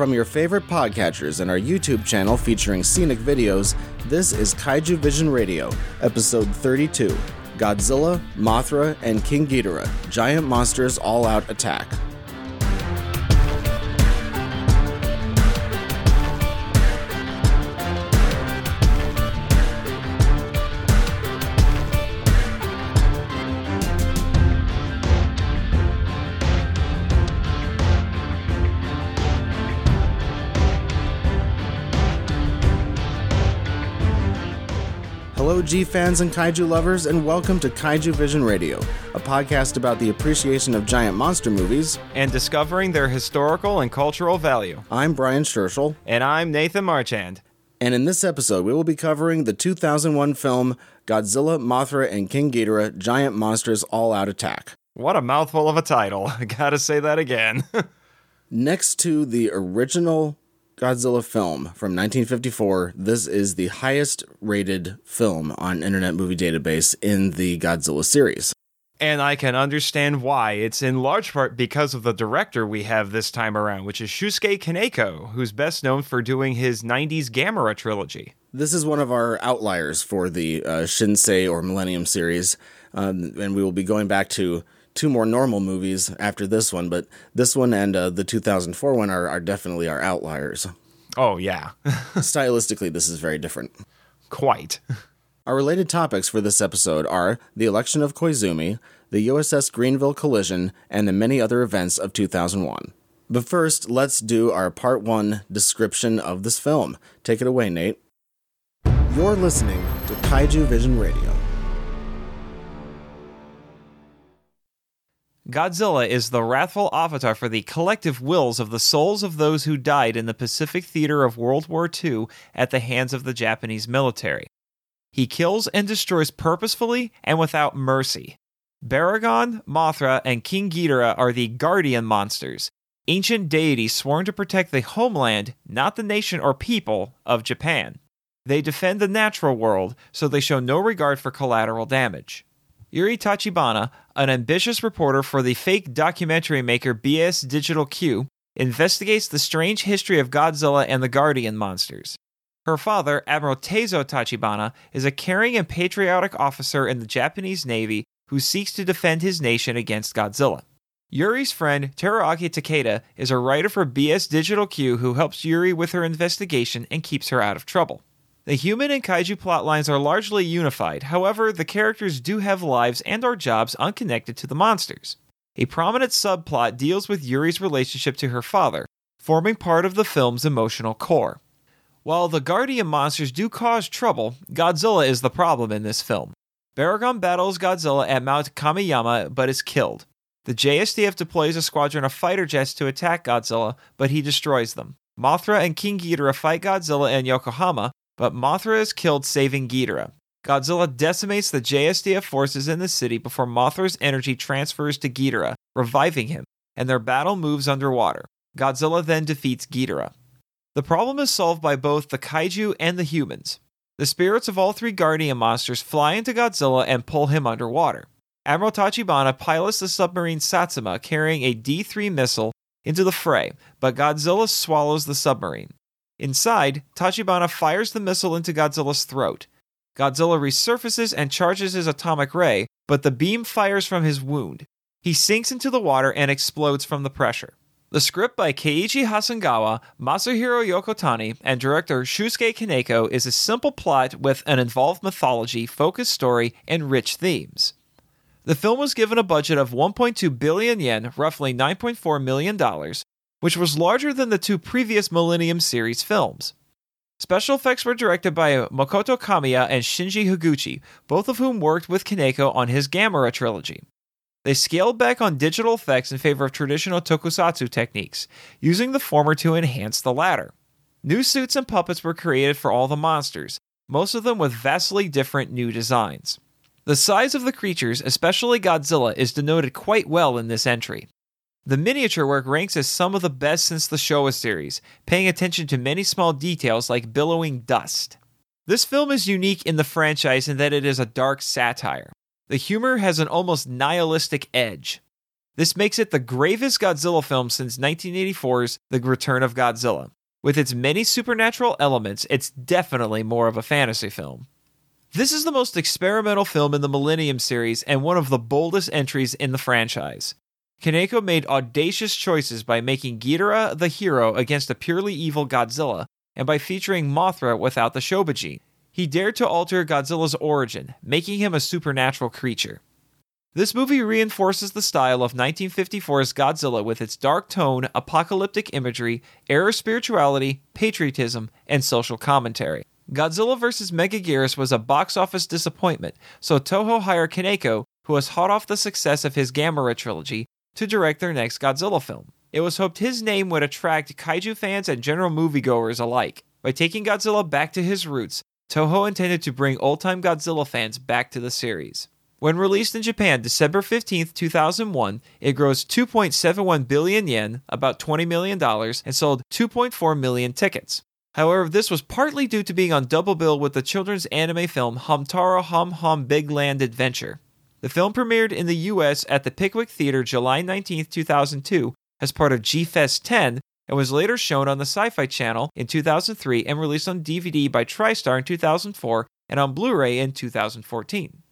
From your favorite podcatchers and our YouTube channel featuring scenic videos, this is Kaiju Vision Radio, episode 32 Godzilla, Mothra, and King Ghidorah Giant Monsters All Out Attack. Hello, G fans and kaiju lovers, and welcome to Kaiju Vision Radio, a podcast about the appreciation of giant monster movies. and discovering their historical and cultural value. I'm Brian Sturschel, And I'm Nathan Marchand. and in this episode, we will be covering the 2001 film Godzilla, Mothra, and King Ghidorah Giant Monsters All Out Attack. What a mouthful of a title. Gotta say that again. Next to the original Godzilla film from 1954, this is the highest rated film on Internet Movie Database in the Godzilla series. and I can understand why. It's in large part because of the director we have this time around, which is Shusuke Kaneko, who's best known for doing his 90s Gamera trilogy. This is one of our outliers for the uh, Shinsei or Millennium series, um, and we will be going back to two more normal movies after this one. But this one and uh, the 2004 one are, are definitely our outliers. Oh, yeah. Stylistically, this is very different. Quite. Our related topics for this episode are the election of Koizumi, the USS Greenville collision, and the many other events of 2001. But first, let's do our part one description of this film. Take it away, Nate. You're listening to Kaiju Vision Radio. Godzilla is the wrathful avatar for the collective wills of the souls of those who died in the Pacific theater of World War II at the hands of the Japanese military. He kills and destroys purposefully and without mercy. Baragon, Mothra, and King Ghidorah are the guardian monsters, ancient deities sworn to protect the homeland, not the nation or people, of Japan. They defend the natural world, so they show no regard for collateral damage. Yuri Tachibana, an ambitious reporter for the fake documentary maker BS Digital Q, investigates the strange history of Godzilla and the Guardian monsters. Her father, Admiral Teizo Tachibana, is a caring and patriotic officer in the Japanese Navy who seeks to defend his nation against Godzilla. Yuri's friend, Teruaki Takeda, is a writer for BS Digital Q who helps Yuri with her investigation and keeps her out of trouble. The human and kaiju plotlines are largely unified, however, the characters do have lives and or jobs unconnected to the monsters. A prominent subplot deals with Yuri's relationship to her father, forming part of the film's emotional core. While the Guardian monsters do cause trouble, Godzilla is the problem in this film. Baragon battles Godzilla at Mount Kamiyama but is killed. The JSDF deploys a squadron of fighter jets to attack Godzilla, but he destroys them. Mothra and King Ghidorah fight Godzilla in Yokohama, but Mothra is killed saving Ghidorah. Godzilla decimates the JSDF forces in the city before Mothra's energy transfers to Ghidorah, reviving him, and their battle moves underwater. Godzilla then defeats Ghidorah. The problem is solved by both the kaiju and the humans. The spirits of all three Guardian monsters fly into Godzilla and pull him underwater. Admiral Tachibana pilots the submarine Satsuma carrying a D 3 missile into the fray, but Godzilla swallows the submarine. Inside, Tachibana fires the missile into Godzilla's throat. Godzilla resurfaces and charges his atomic ray, but the beam fires from his wound. He sinks into the water and explodes from the pressure. The script by Keiichi Hasegawa, Masahiro Yokotani, and director Shusuke Kaneko is a simple plot with an involved mythology, focused story, and rich themes. The film was given a budget of 1.2 billion yen, roughly $9.4 million, which was larger than the two previous Millennium series films. Special effects were directed by Makoto Kamiya and Shinji Higuchi, both of whom worked with Kaneko on his Gamera trilogy. They scaled back on digital effects in favor of traditional tokusatsu techniques, using the former to enhance the latter. New suits and puppets were created for all the monsters, most of them with vastly different new designs. The size of the creatures, especially Godzilla, is denoted quite well in this entry. The miniature work ranks as some of the best since the Showa series, paying attention to many small details like billowing dust. This film is unique in the franchise in that it is a dark satire. The humor has an almost nihilistic edge. This makes it the gravest Godzilla film since 1984's The Return of Godzilla. With its many supernatural elements, it's definitely more of a fantasy film. This is the most experimental film in the Millennium series and one of the boldest entries in the franchise. Kaneko made audacious choices by making Ghidorah the hero against a purely evil Godzilla, and by featuring Mothra without the Shobijin. He dared to alter Godzilla's origin, making him a supernatural creature. This movie reinforces the style of 1954's Godzilla with its dark tone, apocalyptic imagery, era spirituality, patriotism, and social commentary. Godzilla vs. Megaguirus was a box office disappointment, so Toho hired Kaneko, who was hot off the success of his Gamera trilogy, to direct their next Godzilla film. It was hoped his name would attract kaiju fans and general moviegoers alike. By taking Godzilla back to his roots, Toho intended to bring old time Godzilla fans back to the series. When released in Japan December 15, 2001, it grossed 2.71 billion yen, about $20 million, and sold 2.4 million tickets. However, this was partly due to being on double bill with the children's anime film Hamtaro Hum Hum Big Land Adventure. The film premiered in the US at the Pickwick Theater July 19, 2002, as part of G Fest 10, and was later shown on the Sci Fi Channel in 2003 and released on DVD by TriStar in 2004 and on Blu ray in 2014.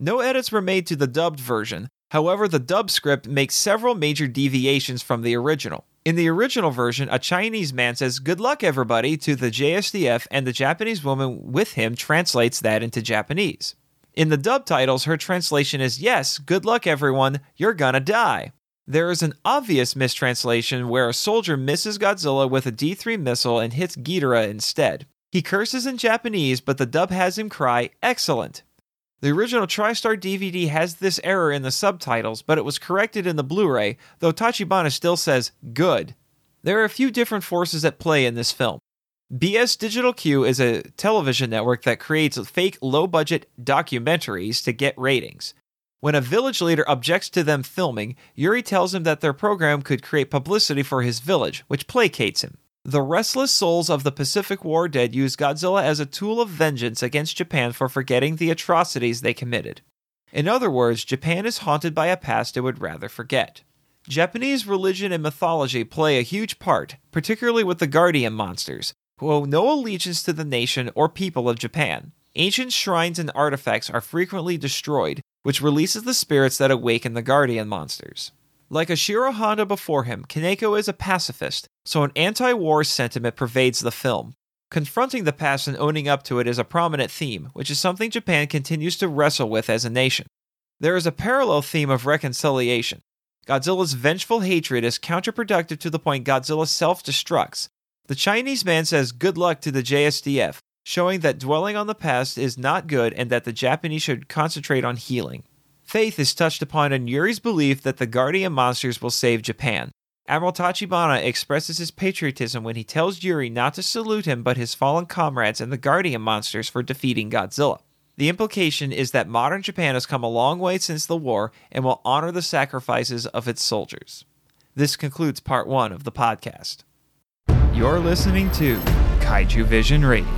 No edits were made to the dubbed version. However, the dub script makes several major deviations from the original. In the original version, a Chinese man says, Good luck, everybody, to the JSDF, and the Japanese woman with him translates that into Japanese. In the dub titles, her translation is, Yes, good luck, everyone, you're gonna die. There is an obvious mistranslation where a soldier misses Godzilla with a D 3 missile and hits Ghidorah instead. He curses in Japanese, but the dub has him cry, Excellent. The original TriStar DVD has this error in the subtitles, but it was corrected in the Blu ray, though Tachibana still says good. There are a few different forces at play in this film. BS Digital Q is a television network that creates fake low budget documentaries to get ratings. When a village leader objects to them filming, Yuri tells him that their program could create publicity for his village, which placates him. The restless souls of the Pacific War dead use Godzilla as a tool of vengeance against Japan for forgetting the atrocities they committed. In other words, Japan is haunted by a past it would rather forget. Japanese religion and mythology play a huge part, particularly with the guardian monsters, who owe no allegiance to the nation or people of Japan. Ancient shrines and artifacts are frequently destroyed, which releases the spirits that awaken the guardian monsters. Like Ishiro Honda before him, Kaneko is a pacifist, so an anti war sentiment pervades the film. Confronting the past and owning up to it is a prominent theme, which is something Japan continues to wrestle with as a nation. There is a parallel theme of reconciliation. Godzilla's vengeful hatred is counterproductive to the point Godzilla self destructs. The Chinese man says good luck to the JSDF, showing that dwelling on the past is not good and that the Japanese should concentrate on healing. Faith is touched upon in Yuri's belief that the guardian monsters will save Japan. Admiral Tachibana expresses his patriotism when he tells Yuri not to salute him but his fallen comrades and the guardian monsters for defeating Godzilla. The implication is that modern Japan has come a long way since the war and will honor the sacrifices of its soldiers. This concludes part one of the podcast. You're listening to Kaiju Vision Radio.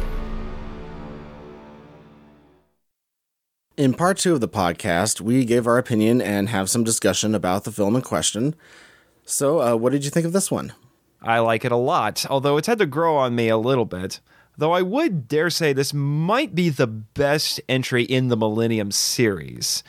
In part two of the podcast, we gave our opinion and have some discussion about the film in question. So, uh, what did you think of this one? I like it a lot, although it's had to grow on me a little bit. Though I would dare say this might be the best entry in the Millennium series.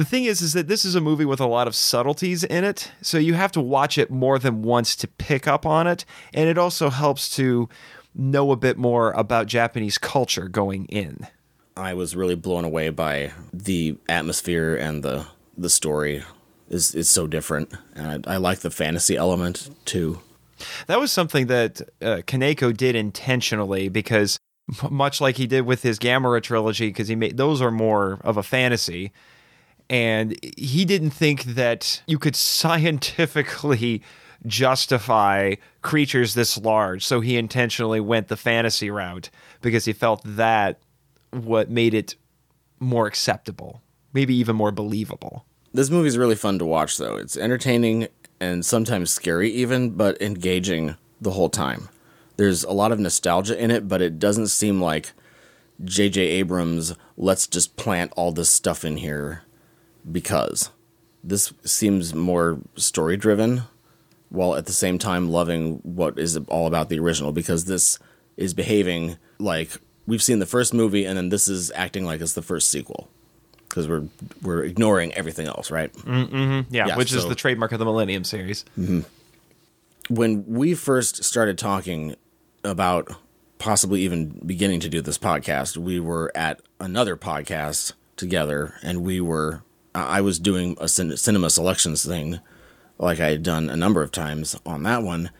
The thing is, is that this is a movie with a lot of subtleties in it, so you have to watch it more than once to pick up on it, and it also helps to know a bit more about Japanese culture going in. I was really blown away by the atmosphere and the the story is is so different, and I, I like the fantasy element too. That was something that uh, Kaneko did intentionally because, much like he did with his Gamera trilogy, because he made those are more of a fantasy, and he didn't think that you could scientifically justify creatures this large, so he intentionally went the fantasy route because he felt that what made it more acceptable, maybe even more believable. This movie is really fun to watch, though. It's entertaining and sometimes scary, even, but engaging the whole time. There's a lot of nostalgia in it, but it doesn't seem like J.J. Abrams, let's just plant all this stuff in here because. this seems more story driven, while at the same time loving what is all about the original because this is behaving like we've seen the first movie and then this is acting like it's the first sequel because we're we're ignoring everything else, right? Mm, mm-hmm. Yeah, Yeah, which is the trademark of the Millennium series. Mm-hmm. when we first started talking about possibly even beginning to do this podcast, we were at another podcast together, and we were. I was doing a cin- cinema selections thing, like I had done a number of times on that one,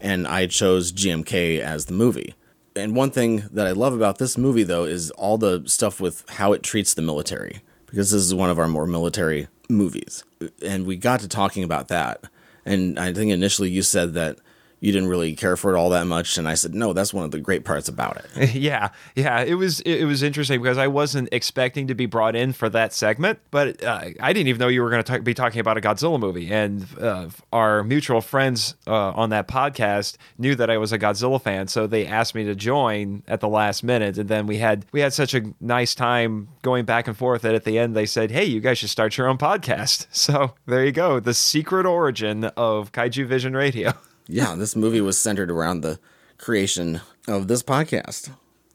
and I chose GMK as the movie. And one thing that I love about this movie, though, is all the stuff with how it treats the military, because this is one of our more military movies. And we got to talking about that. And I think initially you said that you didn't really care for it all that much. And I said, no, that's one of the great parts about it. yeah, yeah, it was it, was interesting because I wasn't expecting to be brought in for that segment, but uh, I didn't even know you were going to be talking about a Godzilla movie. And uh, our mutual friends uh, on that podcast knew that I was a Godzilla fan, so they asked me to join at the last minute. And then we had we had such a nice time going back and forth that at the end they said, "Hey, you guys should start your own podcast." So there you go, the secret origin of Kaiju Vision Radio. yeah, this movie was centered around the creation of this podcast.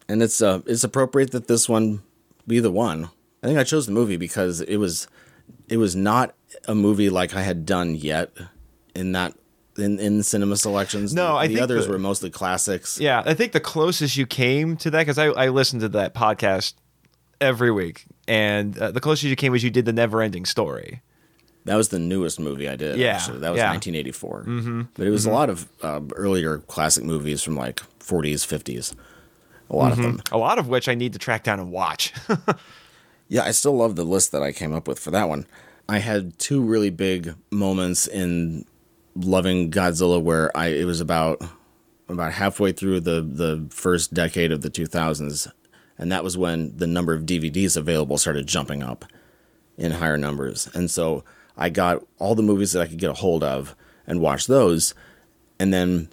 And it's uh it's appropriate that this one be the one. I think I chose the movie because it was it was not a movie like I had done yet in that in, in cinema selections. No, the, I the think others the- were mostly classics. Yeah, I think the closest you came to that because I, I listened to that podcast every week, and uh, the closest you came was you did the Never Ending Story. That was the newest movie I did. Yeah, actually. that was yeah. 1984. Mm-hmm. But it was a lot of uh, earlier classic movies from like 40s, 50s. A lot of them. A lot of which I need to track down and watch. Yeah, I still love the list that I came up with for that one. I had two really big moments in loving Godzilla where I it was about about halfway through the the first decade of the 2000s and that was when the number of DVDs available started jumping up in higher numbers. And so I got all the movies that I could get a hold of and watched those and then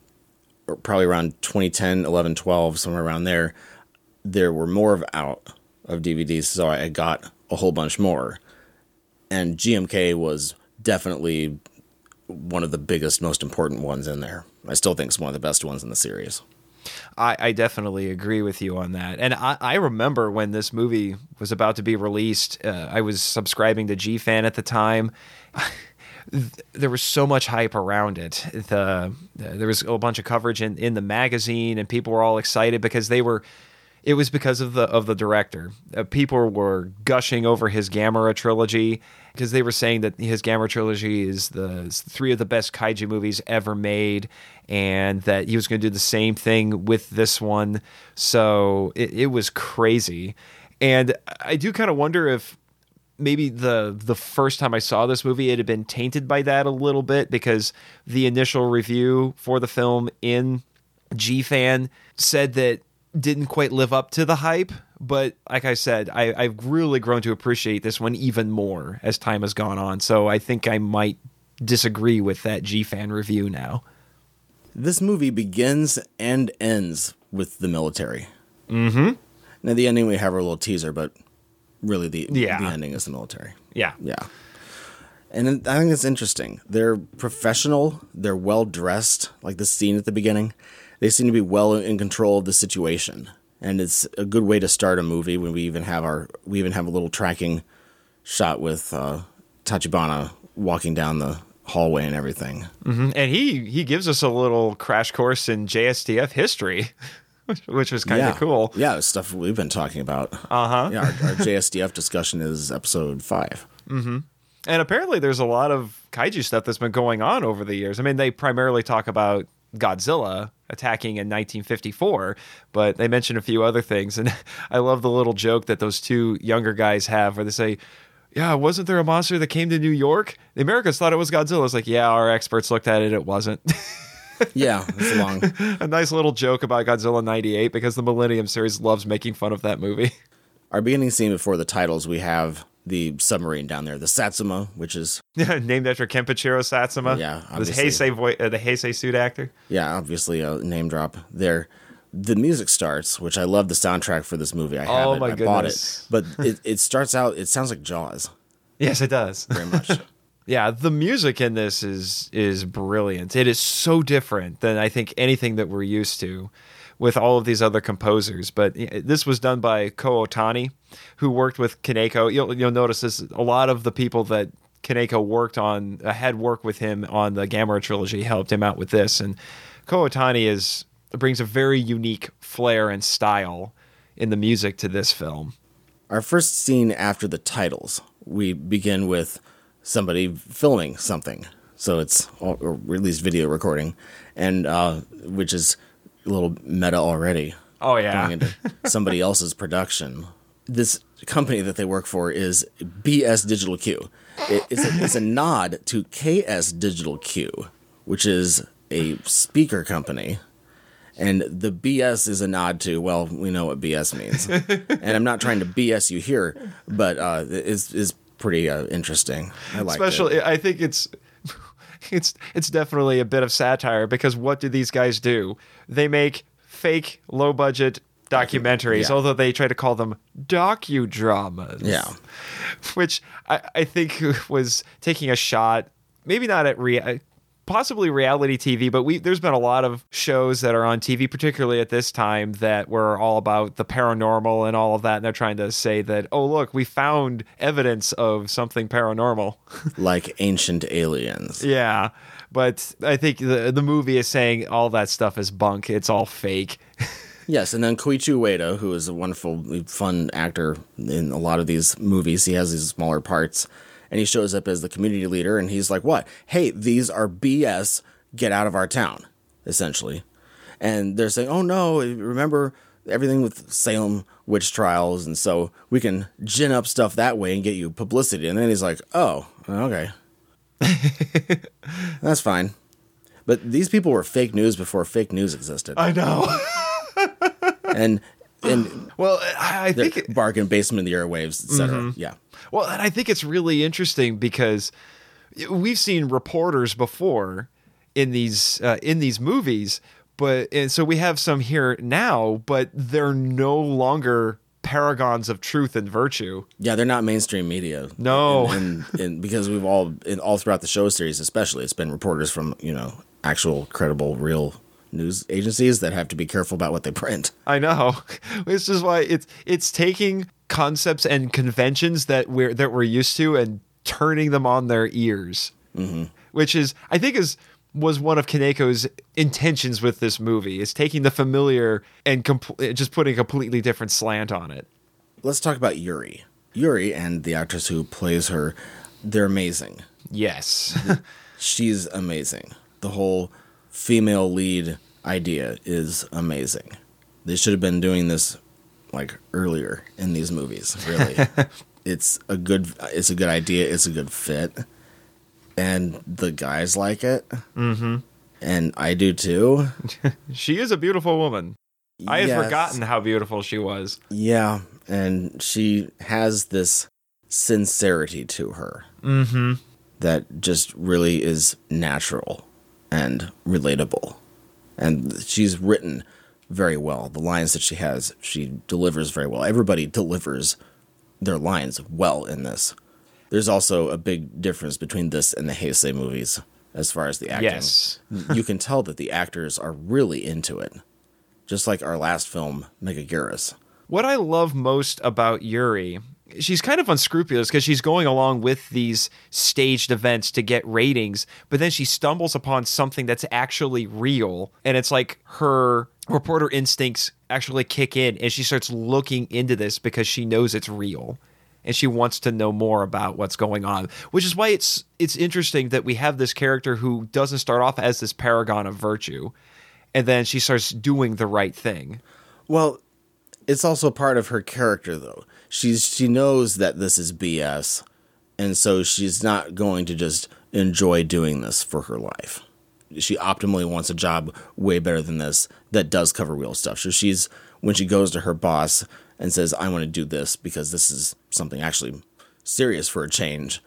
er, probably around 2010, 11, 12, somewhere around there, there were more of out of DVDs, so I got a whole bunch more. And GMK was definitely one of the biggest, most important ones in there. I still think it's one of the best ones in the series. I, I definitely agree with you on that. And I, I remember when this movie was about to be released, uh, I was subscribing to GFan at the time. there was so much hype around it. The, there was a bunch of coverage in, in the magazine, and people were all excited because they were. It was because of the of the director. Uh, people were gushing over his Gamera trilogy because they were saying that his Gamera trilogy is the is three of the best kaiju movies ever made, and that he was going to do the same thing with this one. So it, it was crazy, and I do kind of wonder if maybe the the first time I saw this movie, it had been tainted by that a little bit because the initial review for the film in GFan said that didn't quite live up to the hype. But like I said, I, I've really grown to appreciate this one even more as time has gone on. So I think I might disagree with that GFan review now. This movie begins and ends with the military. Mm-hmm. Now, the ending, we have our little teaser, but really the, Yeah. the ending is the military. Yeah. Yeah. And I think it's interesting. They're professional, they're well dressed, like the scene at the beginning. They seem to be well in control of the situation. And it's a good way to start a movie when we even have our we even have a little tracking shot with uh, Tachibana walking down the hallway and everything. And he he gives us a little crash course in JSDF history, which- which was kind of yeah. cool. Yeah, stuff we've been talking about. Uh huh. Yeah, our, our JSDF discussion is episode five. Mm-hmm. And apparently, there's a lot of kaiju stuff that's been going on over the years. I mean, they primarily talk about Godzilla attacking in 1954, but they mention a few other things. And I love the little joke that those two younger guys have where they say, Yeah, wasn't there a monster that came to New York? The Americans thought it was Godzilla. It's like, Yeah, our experts looked at it, it wasn't. Yeah, it's long. a nice little joke about Godzilla 98 because the Millennium series loves making fun of that movie. Our beginning scene before the titles, we have the submarine down there, the Satsuma, which is Named after Kenpachiro Satsuma. Yeah, the obviously. Heisei, vo- uh, the Heisei suit actor. yeah, obviously a name drop there. The music starts, which I love the soundtrack for this movie. I have Oh it. my I bought it, but it, it starts out. It sounds like Jaws Yes, it does. very much. Yeah, the music in this is is brilliant. It is so different than I think anything that we're used to with all of these other composers. But this was done by Ko Otani, who worked with Kaneko. You'll, you'll notice this a lot of the people that Kaneko worked on uh, had worked with him on the Gamera trilogy, helped him out with this. And Ko Otani is brings a very unique flair and style in the music to this film. Our first scene after the titles, we begin with somebody filming something. So it's or at least video recording, and uh, which is a little meta already. Oh yeah, going into somebody else's production. This company that they work for is BS Digital Q. It, it's, a, it's a nod to KS Digital Q, which is a speaker company. And the BS is a nod to, well, we know what BS means. and I'm not trying to BS you here, but uh, it's, it's pretty uh, interesting. I like Especially, it. I think it's it's it's definitely a bit of satire because what do these guys do? They make fake low budget documentaries, yeah. although they try to call them docudramas. Yeah. Which I, I think was taking a shot, maybe not at rea- possibly reality TV, but we there's been a lot of shows that are on TV, particularly at this time, that were all about the paranormal and all of that. And they're trying to say that, oh look, we found evidence of something paranormal, like ancient aliens. Yeah, but I think the the movie is saying all that stuff is bunk. It's all fake. Yes, and then Koichi Ueda, who is a wonderful, fun actor in a lot of these movies, he has these smaller parts and he shows up as the community leader and he's like, What? Hey, these are BS. Get out of our town, essentially. And they're saying, Oh no, remember everything with Salem witch trials. And so we can gin up stuff that way and get you publicity. And then he's like, Oh, okay. That's fine. But these people were fake news before fake news existed. I know. and and well, I think it, bargain basement of the airwaves, etc. Mm-hmm. Yeah. Well, and I think it's really interesting because we've seen reporters before in these uh, in these movies, but and so we have some here now, but they're no longer paragons of truth and virtue. Yeah, they're not mainstream media. No, and, and, and because we've all in, all throughout the Showa series, especially, it's been reporters from you know actual credible real news agencies that have to be careful about what they print. I know. This is why it's it's taking concepts and conventions that we're that we're used to and turning them on their ears. Mm-hmm. Which is I think is was one of Kaneko's intentions with this movie is taking the familiar and compl- just putting a completely different slant on it. Let's talk about Yuri. Yuri and the actress who plays her, they're amazing. Yes. She's amazing. The whole female lead idea is amazing. They should have been doing this like earlier in these movies, really. it's a good it's a good idea, it's a good fit. And the guys like it. Mm-hmm. And I do too. she is a beautiful woman. I had forgotten how beautiful she was. Yeah, and she has this sincerity to her. Mm-hmm. That just really is natural and relatable. And she's written very well. The lines that she has, she delivers very well. Everybody delivers their lines well in this. There's also a big difference between this and the Heisei movies as far as the acting. Yes. you can tell that the actors are really into it. Just like our last film, Megaguirus. What I love most about Yuri she's kind of unscrupulous because she's going along with these staged events to get ratings, but then she stumbles upon something that's actually real. And it's like her reporter instincts actually kick in and she starts looking into this because she knows it's real and she wants to know more about what's going on which is why it's it's interesting that we have this character who doesn't start off as this paragon of virtue and then she starts doing the right thing well it's also part of her character though she's she knows that this is BS, and so she's not going to just enjoy doing this for her life. She optimally wants a job way better than this that does cover real stuff. So she's when she goes to her boss and says, "I want to do this because this is something actually serious for a change,"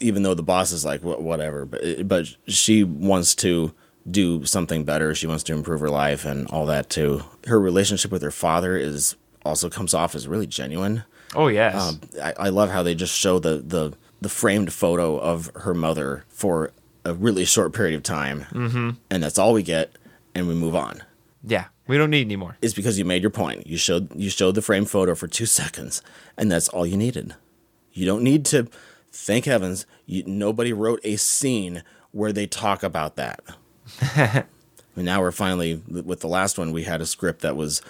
even though the boss is like, "Whatever," but but she wants to do something better. She wants to improve her life and all that too. Her relationship with her father is also comes off as really genuine. Oh yes, um, I, I, love how they just show the the the framed photo of her mother for a really short period of time, mm-hmm. and that's all we get, and we move on. Yeah, we don't need any more. Is because you made your point. You showed you showed the framed photo for two seconds, and that's all you needed. You don't need to. Thank heavens, you, nobody wrote a scene where they talk about that. and now we're finally with the last one. We had a script that was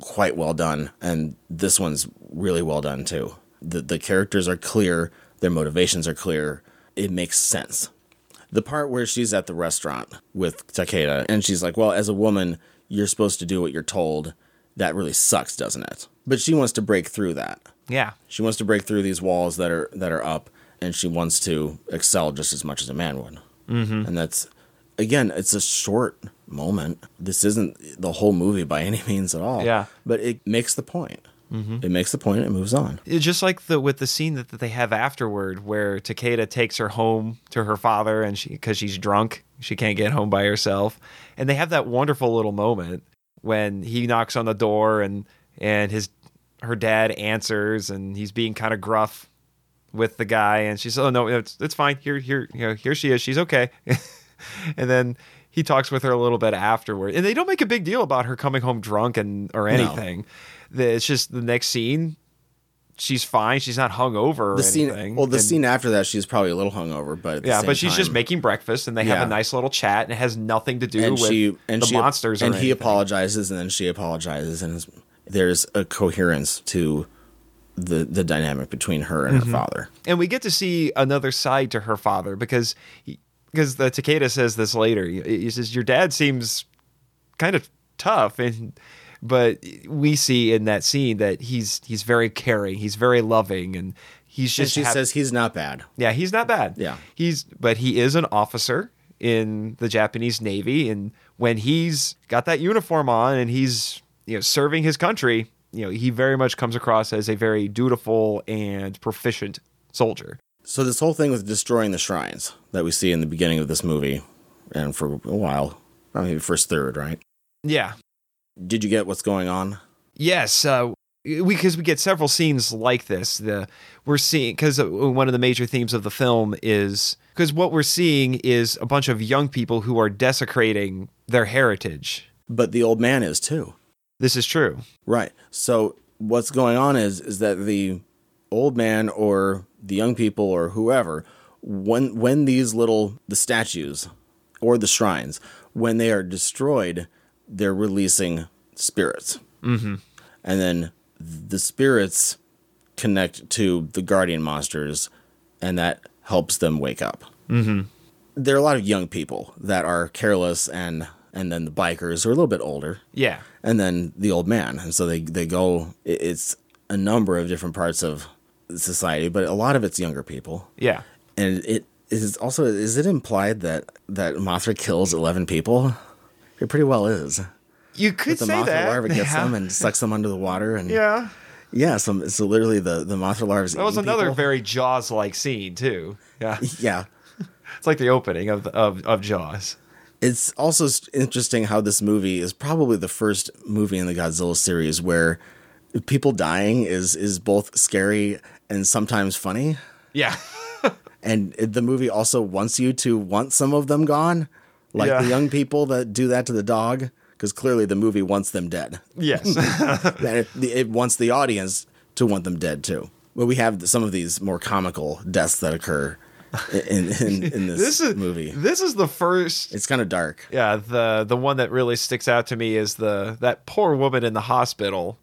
quite well done, and this one's really well done too. The the characters are clear, their motivations are clear. It makes sense. The part where she's at the restaurant with Takeda and she's like, "Well, as a woman, you're supposed to do what you're told." That really sucks, doesn't it? But she wants to break through that. Yeah. She wants to break through these walls that are that are up, and she wants to excel just as much as a man would. Mm-hmm. And that's again, it's a short moment. This isn't the whole movie by any means at all. Yeah. But it makes the point. Mm-hmm. It makes the point and it moves on. It's just like the with the scene that, that they have afterward, where Takeda takes her home to her father, and she because she's drunk, she can't get home by herself, and they have that wonderful little moment when he knocks on the door and and his her dad answers, and he's being kind of gruff with the guy, and she's oh no, it's it's fine. Here here you know, here she is. She's okay. and then he talks with her a little bit afterward, and they don't make a big deal about her coming home drunk and or anything. No. It's just the next scene. She's fine. She's not hungover. The scene, anything. well, the and, scene after that, she's probably a little hungover, but yeah, but she's time, just making breakfast, and they Yeah. have a nice little chat, and it has nothing to do and with she and the she monsters. and or he anything. apologizes, and then she apologizes, and there's a coherence to the the dynamic between her and Mm-hmm. her father. and we get to see another side to her father because because the Takeda says this later. He says your dad seems kind of tough, and but we see in that scene that he's he's very caring, he's very loving, and he's And just she hap- says he's not bad. yeah, he's not bad. Yeah. he's but he is an officer in the Japanese Navy, and when he's got that uniform on and he's you know serving his country, you know he very much comes across as a very dutiful and proficient soldier. So this whole thing with destroying the shrines that we see in the beginning of this movie, and for a while, I mean, first third, right? Yeah. Did you get what's going on? Yes. Uh, we because we get several scenes like this. The we're seeing because one of the major themes of the film is because what we're seeing is a bunch of young people who are desecrating their heritage. But the old man is too. This is true. Right. So what's going on is is that the old man or the young people or whoever when when these little the statues or the shrines when they are destroyed they're releasing spirits. Mm-hmm. And then the spirits connect to the guardian monsters and that helps them wake up. Mm-hmm. There are a lot of young people that are careless and and then the bikers are a little bit older Yeah. and then the old man and so they they go it's a number of different parts of society but a lot of it's younger people Yeah. and it is also is it implied that that mothra kills 11 people it pretty well is You could the say mothra that. larva gets yeah. them and sucks them under the water and yeah. yeah so, so literally the the mothra larva That was another very Jaws like scene too. Yeah. yeah It's like the opening of of, of Jaws. it's also interesting how this movie is probably the first movie in the Godzilla series where people dying is is both scary and sometimes funny. Yeah. And the movie also wants you to want some of them gone, like Yeah. the young people that do that to the dog, because clearly the movie wants them dead. yes. It, it wants the audience to want them dead too. But we have some of these more comical deaths that occur in in, in this, this is movie. This is the first It's kind of dark. Yeah, the the one that really sticks out to me is the that poor woman in the hospital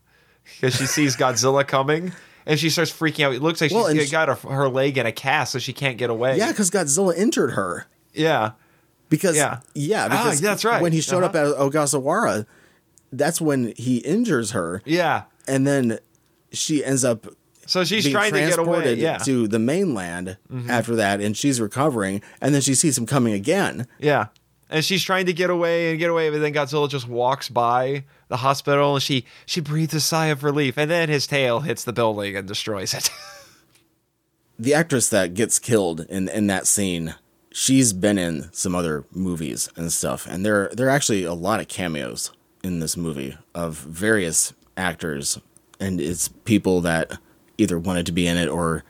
because she sees Godzilla coming and she starts freaking out. It looks like Well, she- got her, her leg in a cast, so she can't get away. Yeah, because Godzilla entered her. yeah, Because Yeah. yeah, Ah, that's right. When he showed up Uh-huh. at Ogasawara, that's when he injures her, yeah. and then she ends up So she's trying to get away. Yeah, Mm-hmm. to the mainland after that, and she's recovering, and then she sees him coming again. yeah. And she's trying to get away and get away, but then Godzilla just walks by the hospital and she she breathes a sigh of relief, and then his tail hits the building and destroys it. The actress that gets killed in in that scene, she's been in some other movies and stuff, and there there are actually a lot of cameos in this movie of various actors, and it's people that either wanted to be in it or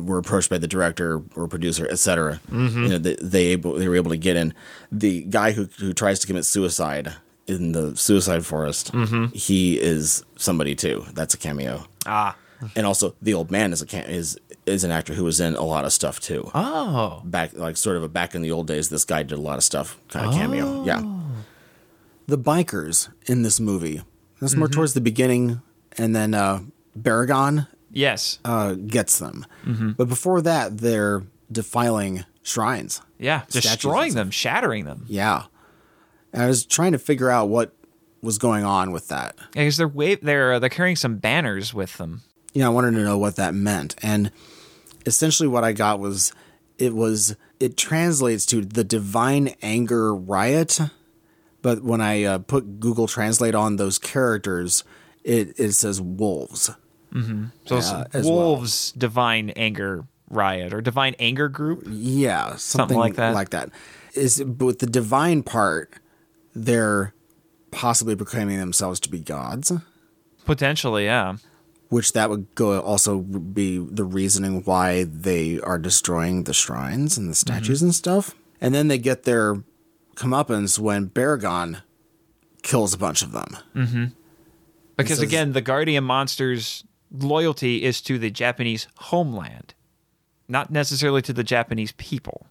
were approached by the director or producer, etc. You know, they, they able they were able to get in. The guy who who tries to commit suicide in the suicide forest, he is somebody too. That's a cameo. Ah. And also, the old man is a cam- is is an actor who was in a lot of stuff too. Oh. Back like sort of a back in the old days, this guy did a lot of stuff, kind of cameo. Yeah. The bikers in this movie. That's more towards the beginning, and then uh, Baragon Yes. uh, gets them. But before that, they're defiling shrines. yeah. Destroying them, shattering them. Yeah. And I was trying to figure out what was going on with that. Because they're wa- they're uh, they're carrying some banners with them. you know, I wanted to know what that meant. And essentially what I got was it was it translates to the divine anger riot. But when I uh, put Google Translate on those characters, it, it says wolves. So it's Yeah, as well. wolves divine anger riot or divine anger group. Yeah, something, like that. Like that. Is but with the divine part, they're possibly proclaiming themselves to be gods, Potentially, yeah. Which that would go also be the reasoning why they are destroying the shrines and the mm-hmm. statues and stuff. And then they get their comeuppance when Baragon kills a bunch of them. Mm-hmm. Because says- again, the guardian monster's loyalty is to the Japanese homeland, not necessarily to the Japanese people.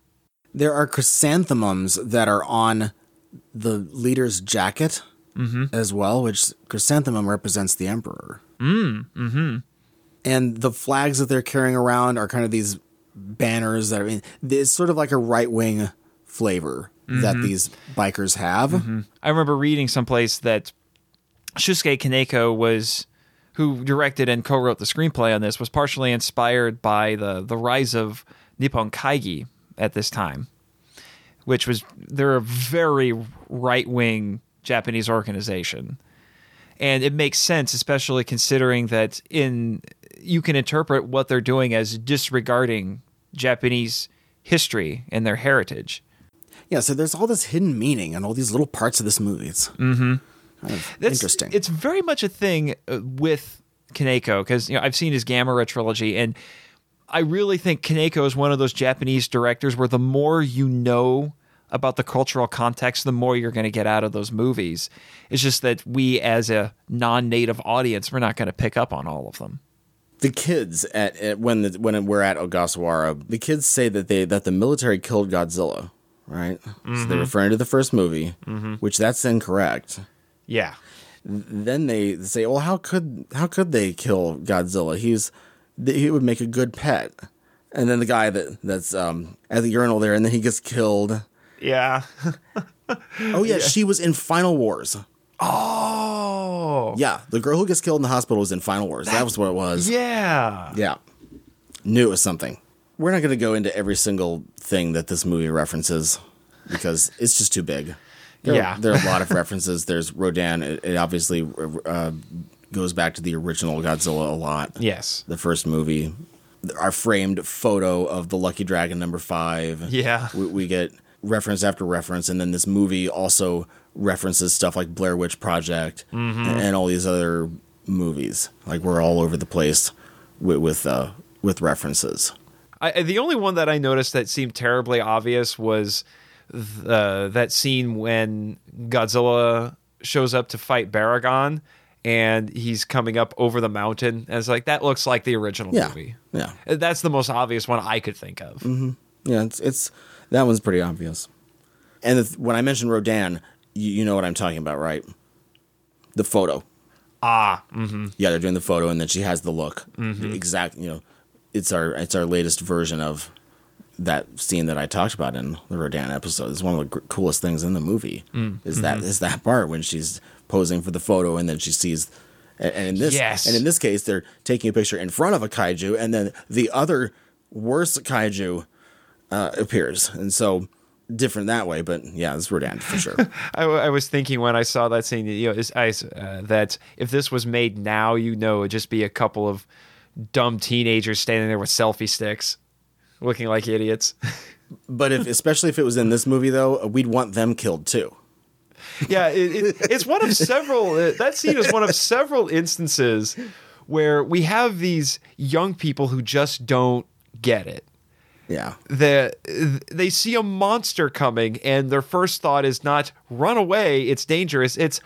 There are chrysanthemums that are on the leader's jacket mm-hmm. as well, which chrysanthemum represents the emperor. Mm, mm-hmm. And the flags that they're carrying around are kind of these banners that are in, it's sort of like a right wing flavor that these bikers have. I remember reading someplace that Shusuke Kaneko was who directed and co-wrote the screenplay on this was partially inspired by the the rise of Nippon Kaigi at this time, which was they're a very right-wing Japanese organization. And it makes sense especially considering that in you can interpret what they're doing as disregarding Japanese history and their heritage. Yeah, so there's all this hidden meaning and all these little parts of this movie. It's kind of That's, interesting. It's very much a thing uh, with Kaneko because you know I've seen his Gamera trilogy, and I really think Kaneko is one of those Japanese directors where the more you know about the cultural context, the more you're going to get out of those movies. It's just that we, as a non-native audience, we're not going to pick up on all of them. the kids at, at when the, when we're at Ogasawara, the kids say that they that the military killed Godzilla, right? So they're referring to the first movie, which that's incorrect. Yeah, Then they say, "Well, how could how could they kill Godzilla? He's he would make a good pet." And then the guy that that's um, at the urinal there, and then he gets killed. Yeah. Oh yeah, she was in Final Wars. oh, Yeah, the girl who gets killed in the hospital was in Final Wars. That was what it was. yeah. Yeah. Knew it was something. We're not going to go into every single thing that this movie references because it's just too big. There, Yeah. There are a lot of references. There's Rodan. It, it obviously uh, goes back to the original Godzilla a lot. Yes. The first movie. Our framed photo of the Lucky Dragon number five. Yeah. We, we get reference after reference. And then this movie also references stuff like Blair Witch Project Mm-hmm. and, and all these other movies. Like we're all over the place with with, uh, with references. I, the only one that I noticed that seemed terribly obvious was uh, that scene when Godzilla shows up to fight Baragon and he's coming up over the mountain. And it's like, that looks like the original Yeah. movie. Yeah. That's the most obvious one I could think of. Yeah, it's it's that one's pretty obvious. And the, when I mentioned Rodan, you, you know what I'm talking about, right? The photo. Ah, mm-hmm. Yeah, they're doing the photo, and then she has the look. Mm-hmm. Exact. You know, it's our it's our latest version of that scene that I talked about in the Rodan episode. It's one of the gr- coolest things in the movie. Mm, is that mm-hmm. is that part when she's posing for the photo, and then she sees. And and in this, Yes. and in this case, they're taking a picture in front of a kaiju, and then the other worse kaiju uh, appears, and so different that way. But yeah, it's Rodan for sure. I, I was thinking when I saw that scene, you know, is- I, uh, that if this was made now, you know, it'd just be a couple of dumb teenagers standing there with selfie sticks, looking like idiots. but if especially if it was in this movie, though, we'd want them killed too. yeah, it, it, it's one of several. Uh, that scene is one of several instances where we have these young people who just don't get it. Yeah. The they see a monster coming and their first thought is not run away, it's dangerous. It's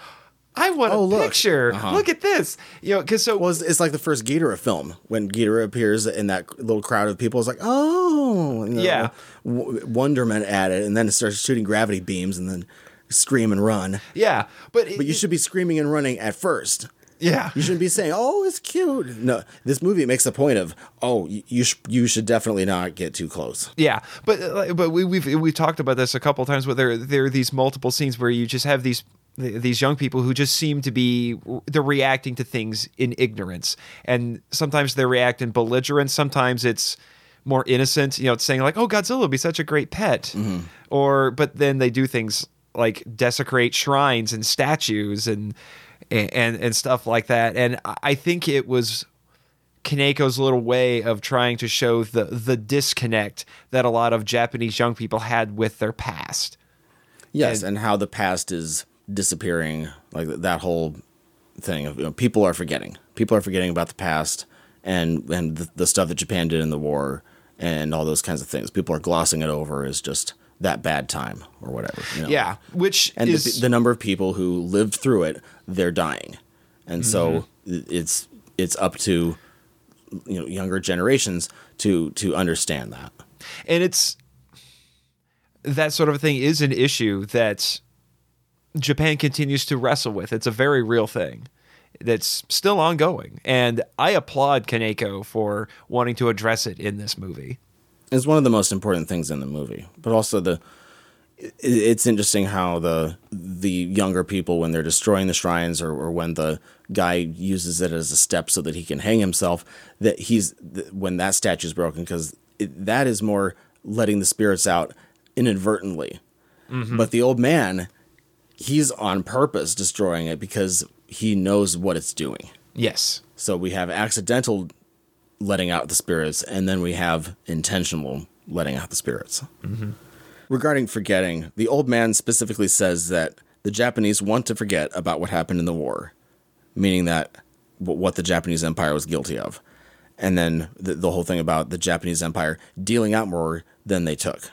I want Oh, a look. picture. Uh-huh. Look at this. You know, cuz so Well, it's, it's like the first Ghidorah film when Ghidorah appears in that little crowd of people. It's like, oh, you know, Yeah. w- wonderment at it, and then it starts shooting gravity beams, and then scream and run. yeah, but, But you should be screaming and running at first. Yeah. You shouldn't be saying, "Oh, it's cute." No, this movie makes a point of, "Oh, you you, sh- you should definitely not get too close." Yeah, but uh, but we, we've we've talked about this a couple times. Where there there are these multiple scenes where you just have these these young people who just seem to be they're reacting to things in ignorance, and sometimes they react in belligerence. Sometimes it's more innocent. You know, it's saying like, "Oh, Godzilla would be such a great pet," or but then they do things like desecrate shrines and statues and and and stuff like that. And I- I think it was Kaneko's little way of trying to show the the disconnect that a lot of Japanese young people had with their past. Yes, And- and, how the past is disappearing, like that whole thing of you know, people are forgetting. People are forgetting about the past and and the, the stuff that Japan did in the war and all those kinds of things. People are glossing it over as just that bad time or whatever. you know? Yeah, which and is the, the number of people who lived through it, they're dying, and so Mm-hmm. it's it's up to you know younger generations to to understand that. and it's that sort of a thing is an issue that Japan continues to wrestle with. It's a very real thing that's still ongoing, and I applaud Kaneko for wanting to address it in this movie. It's one of the most important things in the movie, but also the it's interesting how the the younger people when they're destroying the shrines or, or when the guy uses it as a step so that he can hang himself that he's when that statue is broken because that is more letting the spirits out inadvertently. Mm-hmm. But the old man he's on purpose destroying it because he knows what it's doing. Yes. so we have accidental letting out the spirits, and then we have intentional letting out the spirits. Mm-hmm. Regarding forgetting, the old man specifically says that the Japanese want to forget about what happened in the war, meaning that what the Japanese Empire was guilty of. And then the, the whole thing about the Japanese Empire dealing out more than they took,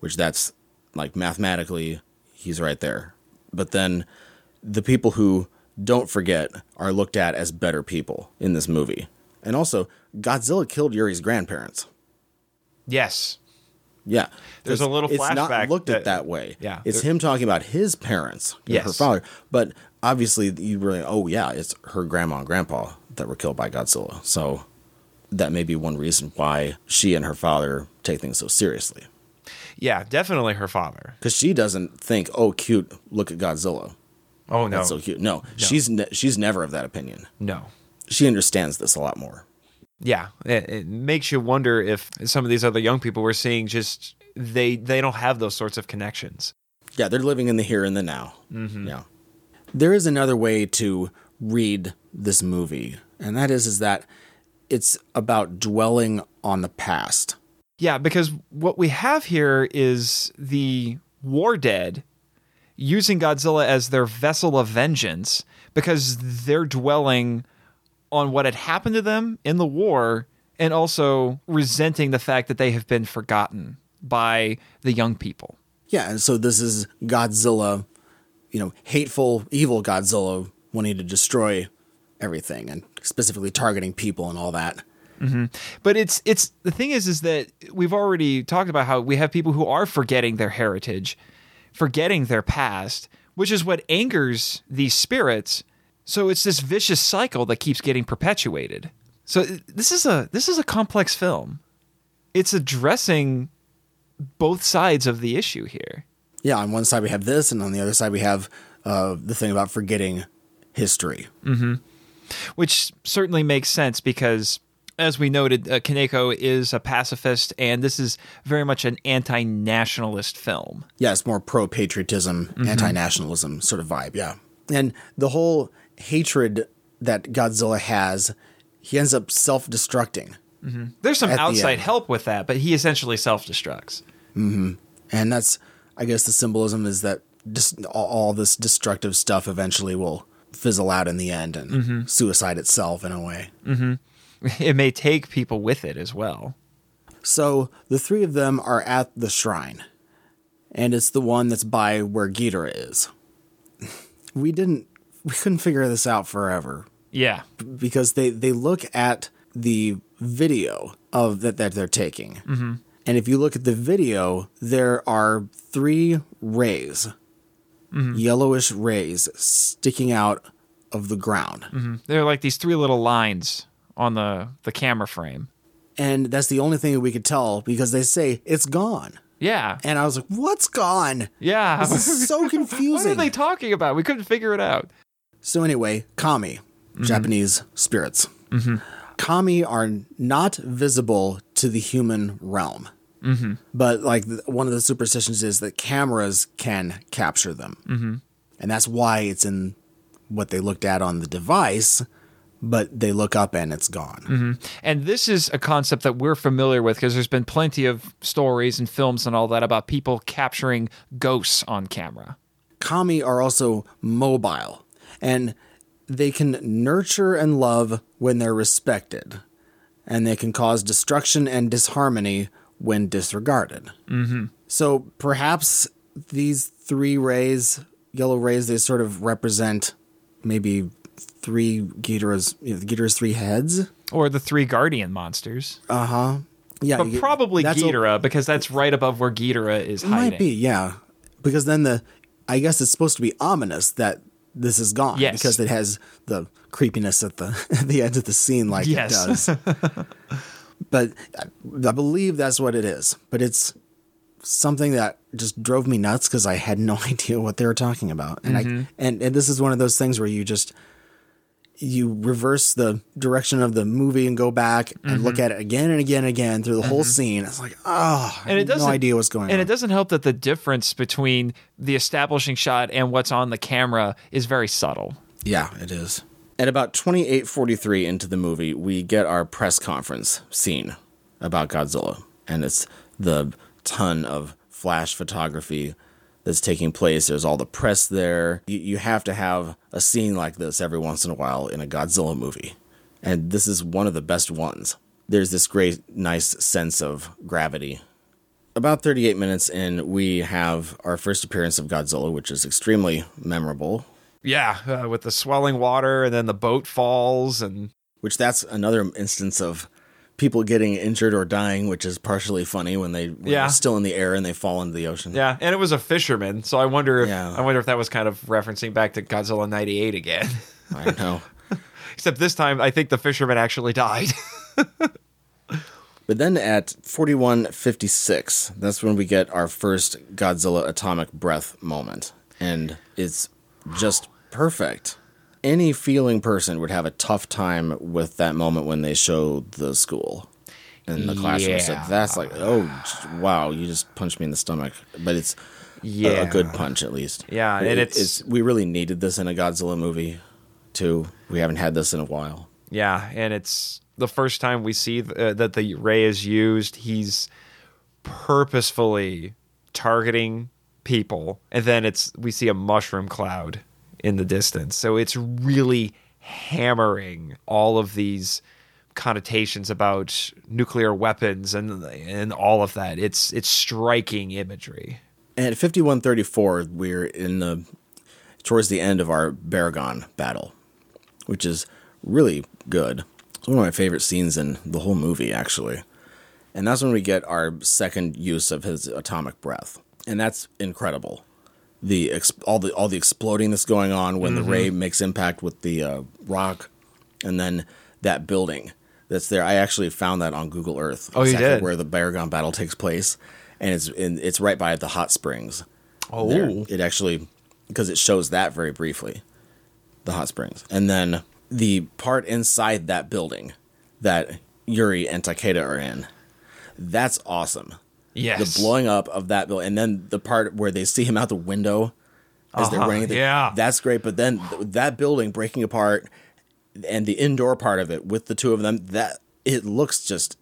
which that's like mathematically, he's right there. But then the people who don't forget are looked at as better people in this movie. And also, Godzilla killed Yuri's grandparents. Yes. Yeah. There's a little flashback. It's not looked that- at that way. Yeah. It's him talking about his parents, know, her father. But obviously, you really, oh, yeah, it's her grandma and grandpa that were killed by Godzilla. So that may be one reason why she and her father take things so seriously. Yeah, definitely her father. Because she doesn't think, oh, cute, look at Godzilla. Oh no. That's so cute. No, she's ne- she's never of that opinion. no. She understands this a lot more. yeah it, it makes you wonder if some of these other young people we're seeing just they they don't have those sorts of connections Yeah, they're living in the here and the now. Mm-hmm. Yeah. There is another way to read this movie, and that is is that it's about dwelling on the past. yeah because what we have here is the war dead using godzilla as their vessel of vengeance because they're dwelling on what had happened to them in the war and also resenting the fact that they have been forgotten by the young people Yeah, and so this is Godzilla, you know, hateful, evil Godzilla wanting to destroy everything and specifically targeting people and all that. Mm-hmm. but it's it's the thing is is that we've already talked about how we have people who are forgetting their heritage forgetting their past which is what angers these spirits so it's this vicious cycle that keeps getting perpetuated so this is a this is a complex film it's addressing both sides of the issue here Yeah, on one side we have this, and on the other side we have uh, the thing about forgetting history. which certainly makes sense because as we noted uh, kaneko is a pacifist and this is very much an anti-nationalist film Yeah, it's more pro patriotism, anti nationalism sort of vibe. Yeah. And the whole hatred that Godzilla has, he ends up self destructing. Mm-hmm. There's some At the outside help with that, but he essentially self destructs. Mm-hmm. And that's, I guess, the symbolism is that just all, all this destructive stuff eventually will fizzle out in the end and mm-hmm. suicide itself in a way. It may take people with it as well. So the three of them are at the shrine, and it's the one that's by where Ghidorah is. We didn't, we couldn't figure this out forever Yeah. because they they look at the video of that that they're taking, mm-hmm. and if you look at the video, there are three rays, mm-hmm. yellowish rays sticking out of the ground. Mm-hmm. They're like these three little lines on the the camera frame. and that's the only thing that we could tell because they say it's gone. Yeah. And I was like, "What's gone?" Yeah. This is so confusing. what are they talking about? We couldn't figure it out. So anyway, kami, mm-hmm. Japanese spirits. Mm-hmm. Kami are not visible to the human realm, mm-hmm. but like one of the superstitions is that cameras can capture them, and that's why it's in what they looked at on the device. But they look up and it's gone. And this is a concept that we're familiar with because there's been plenty of stories and films and all that about people capturing ghosts on camera. kami are also mobile and they can nurture and love when they're respected and they can cause destruction and disharmony when disregarded mm-hmm. so perhaps these three rays yellow rays they sort of represent maybe three Ghidorah's, you know, Ghidorah's three heads Or the three guardian monsters. Uh huh. Yeah But probably that's a- because that's right above where Ghidorah is It hiding. might be, yeah. Because then the, I guess it's supposed to be ominous that this is gone. Yes. Because it has the creepiness at the at the end of the scene, like Yes. it does. but I, I believe that's what it is. But it's something that just drove me nuts because I had no idea what they were talking about, and Mm-hmm. I and and this is one of those things where you just you reverse the direction of the movie and go back and look at it again and again and again through the whole scene. It's like, oh, Mm-hmm. And it have no doesn't idea what's going And on. And it doesn't help that the difference between the establishing shot and what's on the camera is very subtle. Yeah, it is. At about 28:43 into the movie, we get our press conference scene about Godzilla, and it's the ton of flash photography that's taking place. There's all the press there. You, you have to have a scene like this every once in a while in a Godzilla movie, and this is one of the best ones. There's this great, nice sense of gravity about 38 minutes in, we have our first appearance of Godzilla, which is extremely memorable. Yeah, uh, with the swelling water and then the boat falls and which that's another instance of people getting injured or dying, which is partially funny when they when Yeah. they're still in the air and they fall into the ocean. yeah, and it was a fisherman, so I wonder if Yeah. I wonder if that was kind of referencing back to Godzilla 98 again. I know. Except this time I think the fisherman actually died. But then at 4156, that's when we get our first Godzilla atomic breath moment. And it's just perfect. Any feeling person would have a tough time with that moment when they show the school in the classroom. So Yeah. that's like, oh, wow, you just punched me in the stomach. But it's a- Yeah. a, good punch at least. Yeah, But and it- it's- we really needed this in a Godzilla movie too. We haven't had this in a while. Yeah, and it's the first time we see th- uh, that the ray is used. He's purposefully targeting people, and then it's we see a mushroom cloud in the distance. So it's really hammering all of these connotations about nuclear weapons and and all of that. It's it's striking imagery. And at 5134, we're in the towards the end of our Baragon battle, which is really good. It's one of my favorite scenes in the whole movie, actually. And that's when we get our second use of his atomic breath, and that's incredible. The ex- all the all the exploding that's going on when the ray makes impact with the uh, rock, and then that building that's there. I actually found that on Google Earth. Oh, you did? Where the Baragon battle takes place, and it's in, it's right by the hot springs. Oh. there. it actually because it shows that very briefly, the hot springs, and then the part inside that building that Yuri and Takeda are in. That's awesome. Yes. The blowing up of that building, and then the part where they see him out the window as they're Uh-huh, running. The, yeah. that's great. But then th- that building breaking apart, and the indoor part of it with the two of them, that it looks just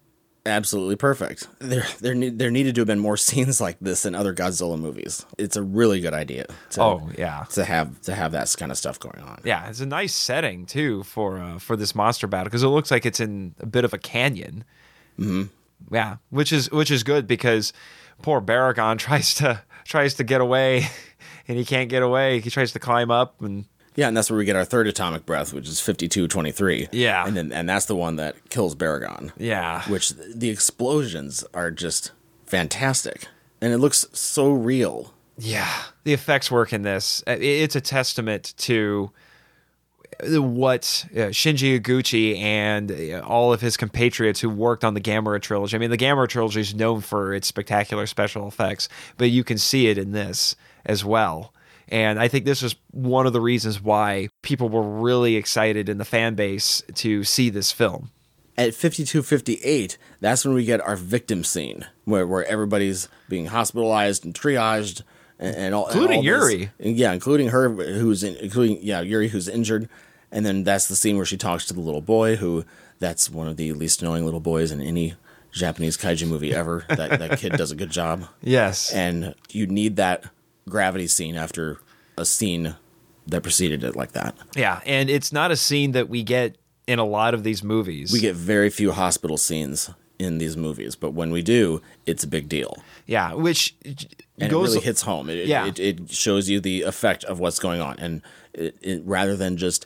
absolutely perfect. There, there, need, there needed to have been more scenes like this in other Godzilla movies. It's a really good idea. To, Oh, yeah. to have to have that kind of stuff going on. Yeah, it's a nice setting too for uh, for this monster battle because it looks like it's in a bit of a canyon. Mm-hmm. Yeah, which is which is good because poor Baragon tries to tries to get away, and he can't get away. He tries to climb up, and Yeah, and that's where we get our third atomic breath, which is 5223. Yeah. And then and that's the one that kills Baragon. yeah, Which the explosions are just fantastic. And it looks so real. Yeah, the effects work in this. It's a testament to what uh, Shinji Higuchi and uh, all of his compatriots who worked on the Gamera trilogy. I mean, the Gamera trilogy is known for its spectacular special effects, but you can see it in this as well. And I think this is one of the reasons why people were really excited in the fan base to see this film. At 5258, that's when we get our victim scene, where, where everybody's being hospitalized and triaged. And, and all, and Including all this- Yuri. yeah, including her, who's in, including yeah Yuri, who's injured. And then that's the scene where she talks to the little boy, who that's one of the least annoying little boys in any Japanese kaiju movie ever. that that kid does a good job. Yes. and you need that gravity scene after a scene that preceded it like that. yeah, and it's not a scene that we get in a lot of these movies. We get very few hospital scenes in these movies, but when we do, it's a big deal. yeah, which And goes it really hits home. It, Yeah. it, it shows you the effect of what's going on. And it, it, rather than just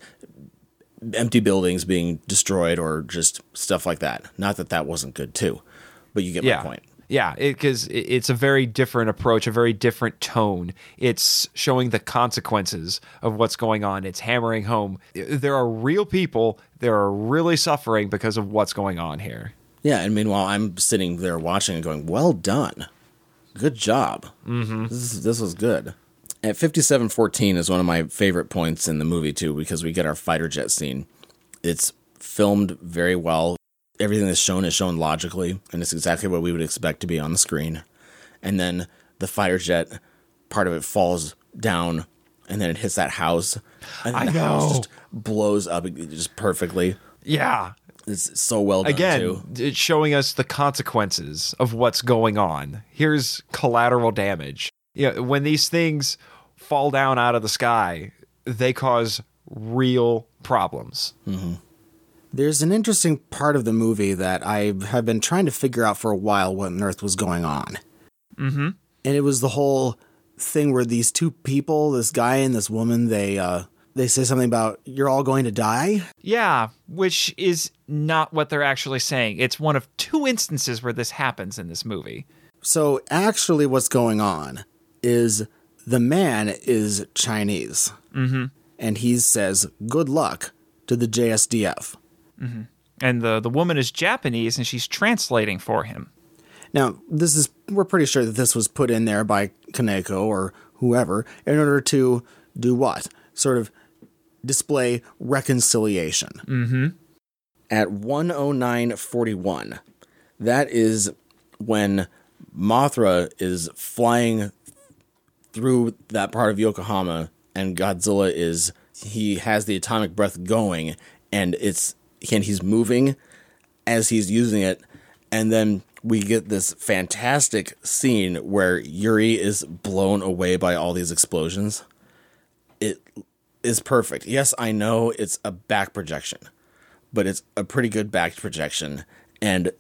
empty buildings being destroyed or just stuff like that. Not that that wasn't good too, but you get yeah. my point. Yeah, because it, it's a very different approach, a very different tone. It's showing the consequences of what's going on. It's hammering home there are real people that are really suffering because of what's going on here. Yeah, and meanwhile, I'm sitting there watching and going, "Well done, good job. Mm-hmm. This is, this was good." At 57:14 is one of my favorite points in the movie too, because we get our fighter jet scene. It's filmed very well. Everything that's shown is shown logically, and it's exactly what we would expect to be on the screen. And then the fighter jet part of it falls down, and then it hits that house, and I the house just blows up just perfectly. Yeah. It's so well done Again, too. it's showing us the consequences of what's going on. Here's collateral damage. Yeah, when these things fall down out of the sky, they cause real problems. There's an interesting part of the movie that I have been trying to figure out for a while what on earth was going on. Mm-hmm. And it was the whole thing where these two people, this guy and this woman, they uh, they say something about you're all going to die. Yeah, which is not what they're actually saying. It's one of two instances where this happens in this movie. So actually, what's going on is the man is Chinese, mm-hmm. and he says good luck to the JSDF. And the, the woman is Japanese and she's translating for him. Now, this is we're pretty sure that this was put in there by Kaneko or whoever in order to do what? Sort of display reconciliation. Mm-hmm. At 109.41, that is when Mothra is flying through that part of Yokohama and Godzilla is he has the atomic breath going and it's and he's moving as he's using it and then we get this fantastic scene where Yuri is blown away by all these explosions. It is perfect. Yes, I know it's a back projection, but it's a pretty good back projection and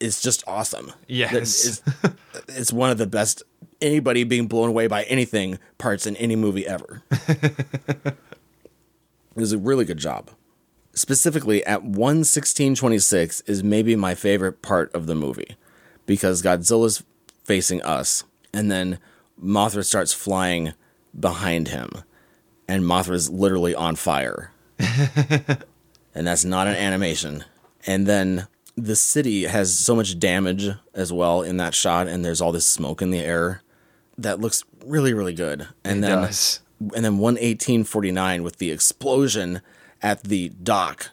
it's just awesome. Yes. It's, it's one of the best anybody being blown away by anything parts in any movie ever. it was a really good job. Specifically at 11626 is maybe my favorite part of the movie because Godzilla's facing us and then Mothra starts flying behind him and Mothra's literally on fire. and that's not an animation. And then the city has so much damage as well in that shot and there's all this smoke in the air that looks really really good. And then does. and then 11849 with the explosion at the dock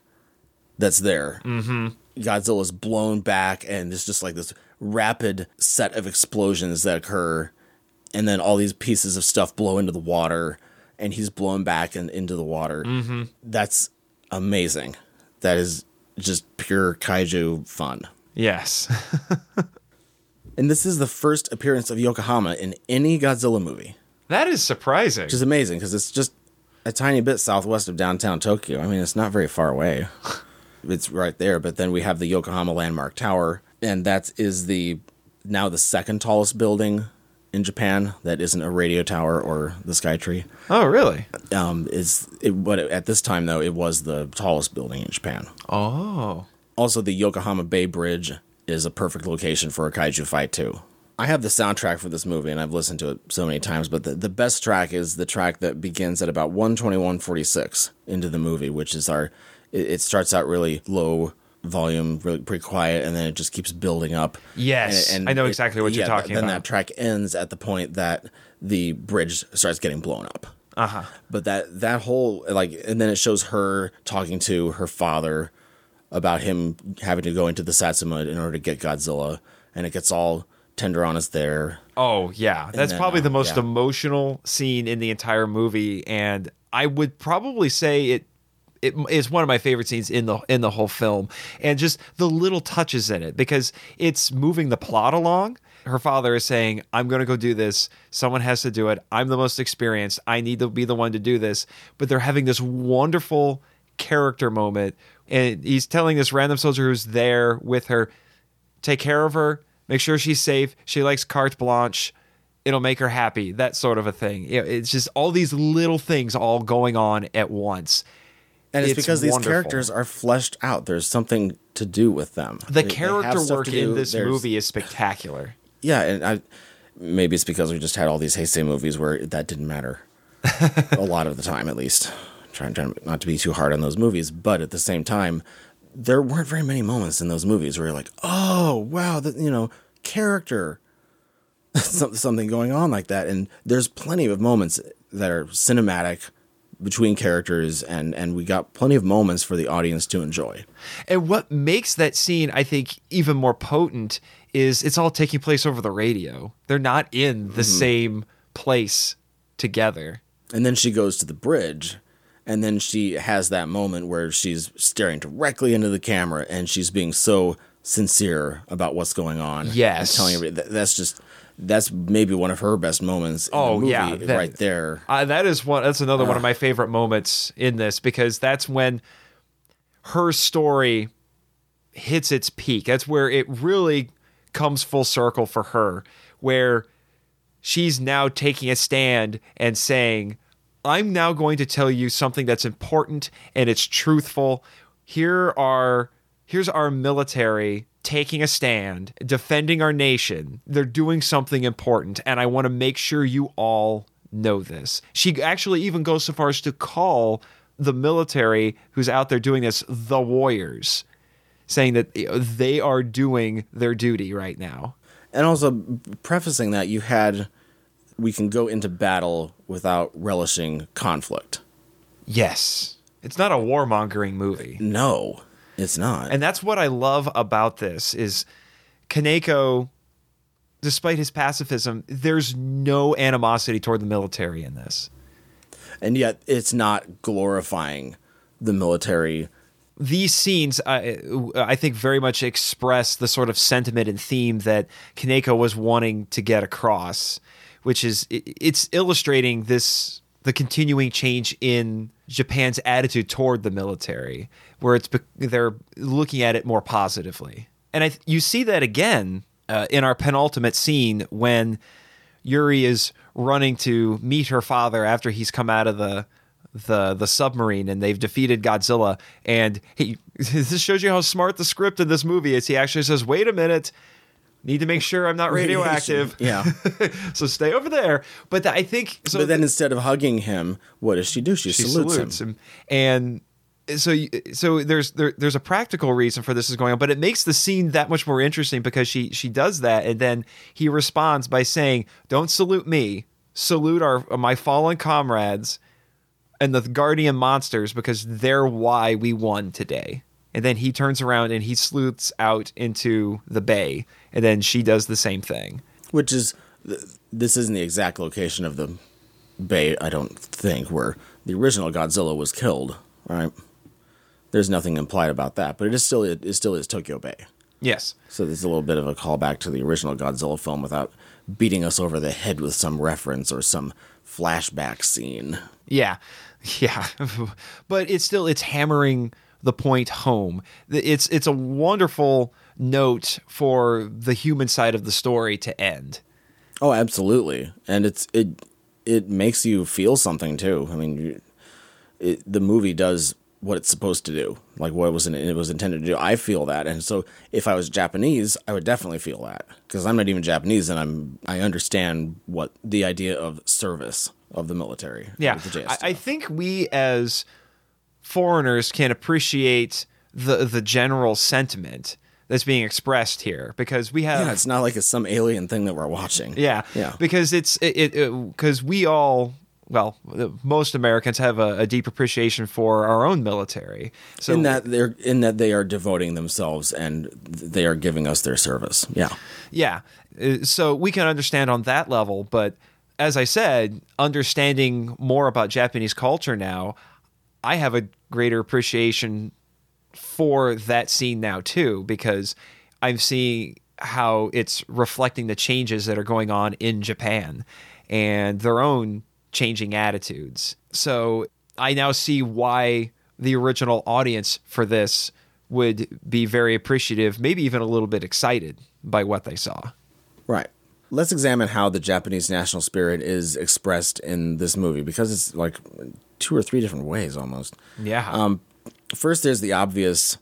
that's there. Mm-hmm. Godzilla's blown back, and it's just like this rapid set of explosions that occur, and then all these pieces of stuff blow into the water, and he's blown back and into the water. Mm-hmm. That's amazing. That is just pure kaiju fun. Yes. And this is the first appearance of Yokohama in any Godzilla movie. that is surprising. which is amazing because it's just a tiny bit southwest of downtown Tokyo. I mean, it's not very far away. it's right there, but then we have the Yokohama Landmark Tower. and that is the now the second tallest building in Japan that isn't a radio tower or the Skytree. Oh, really? Um, is it, but at this time though, it was the tallest building in Japan. Oh. Also, the Yokohama Bay Bridge is a perfect location for a kaiju fight too. I have the soundtrack for this movie and I've listened to it so many times, but the, the best track is the track that begins at about 121.46 into the movie, which is our, it, it starts out really low volume, really pretty quiet, and then it just keeps building up. Yes, and I know exactly what you're talking then about. Then that track ends at the point that the bridge starts getting blown up. Uh huh. But that that whole like, and then it shows her talking to her father about him having to go into the Satsuma in order to get Godzilla, and it gets all tender on us there. Oh yeah, that's then, probably uh, the most yeah. emotional scene in the entire movie, and I would probably say it. It is one of my favorite scenes in the in the whole film, and just the little touches in it because it's moving the plot along. Her father is saying, "I'm going to go do this. Someone has to do it. I'm the most experienced. I need to be the one to do this." But they're having this wonderful character moment, and he's telling this random soldier who's there with her, take care of her, make sure she's safe. She likes carte blanche. It'll make her happy. That sort of a thing. It's just all these little things all going on at once. And it's, It's because these characters are fleshed out. There's something to do with them. The They- they character stuff work in this There's- movie is spectacular. Yeah, and I maybe it's because we just had all these Heisei movies where that didn't matter a lot of the time, at least. Trying, trying not to be too hard on those movies, but at the same time, there weren't very many moments in those movies where you're like, "Oh, wow, that you know, character." Something going on like that and there's plenty of moments that are cinematic between characters and and we got plenty of moments for the audience to enjoy And what makes that scene, I think, even more potent is it's all taking place over the radio. They're not in the mm-hmm. same place together. And then she goes to the bridge, and then she has that moment where she's staring directly into the camera and she's being so sincere about what's going on. Yes. Telling everybody that, that's just that's maybe one of her best moments. In Oh, the movie, yeah, that- right there. Uh, that is one. That's another one of my favorite moments in this because that's when her story hits its peak. That's where it really comes full circle for her, where she's now taking a stand and saying, "I'm now going to tell you something that's important and it's truthful. Here are here's our military." Taking a stand, defending our nation. They're doing something important, and I want to make sure you all know this. She actually even goes so far as to call the military who's out there doing this the warriors, saying that they are doing their duty right now. And also prefacing that you had we can go into battle without relishing conflict. Yes. It's not a warmongering movie. No, it's not. And that's what I love about this is Kaneko despite his pacifism, there's no animosity toward the military in this. and yet it's not glorifying the military these scenes, I, I think, very much express the sort of sentiment and theme that Kaneko was wanting to get across, which is it- it's illustrating this the continuing change in Japan's attitude toward the military, where it's they're looking at it more positively, and I, you see that again uh, in our penultimate scene when Yuri is running to meet her father after he's come out of the the the submarine and they've defeated Godzilla. And he this shows you how smart the script in this movie is. He actually says, "Wait a minute." Need to make sure I'm not radioactive. Yeah. so stay over there. But th- I think so. but then instead of hugging him, what does she do? She, she salutes, him. and so so there's there, there's a practical reason for this is going on, but it makes the scene that much more interesting because she she does that, and then he responds by saying, "Don't salute me, salute our my fallen comrades and the guardian monsters because they're why we won today." And then he turns around and he sleuths out into the bay, and then she does the same thing. Which is, this isn't the exact location of the bay, I don't think, where the original Godzilla was killed, right? There's nothing implied about that, but it is still it, is still is Tokyo Bay. Yes. So there's a little bit of a callback to the original Godzilla film without beating us over the head with some reference or some flashback scene. Yeah, yeah, but it's still it's hammering the point home. It's it's a wonderful note for the human side of the story to end. Oh, absolutely, and it's it it makes you feel something too. I mean, you, it, the movie does what it's supposed to do, like what it was in, it was intended to do. I feel that, and so if I was Japanese, I would definitely feel that because I'm not even Japanese, and I'm I understand what the idea of service of the military. Yeah, the I, I think we as foreigners can appreciate the the general sentiment that's being expressed here because we have yeah, it's not like it's some alien thing that we're watching. Yeah, Yeah. Because it's it because we all well most Americans have a, a deep appreciation for our own military. So in that they're in that they are devoting themselves and they are giving us their service. Yeah. yeah, Uh, so we can understand on that level. But as I said, understanding more about Japanese culture now, I have a greater appreciation for that scene now too because I'm seeing how it's reflecting the changes that are going on in Japan and their own changing attitudes. So I now see why the original audience for this would be very appreciative, maybe even a little bit excited by what they saw. Right. Let's examine how the Japanese national spirit is expressed in this movie because it's like two or three different ways almost. Yeah. Um, first, there's the obvious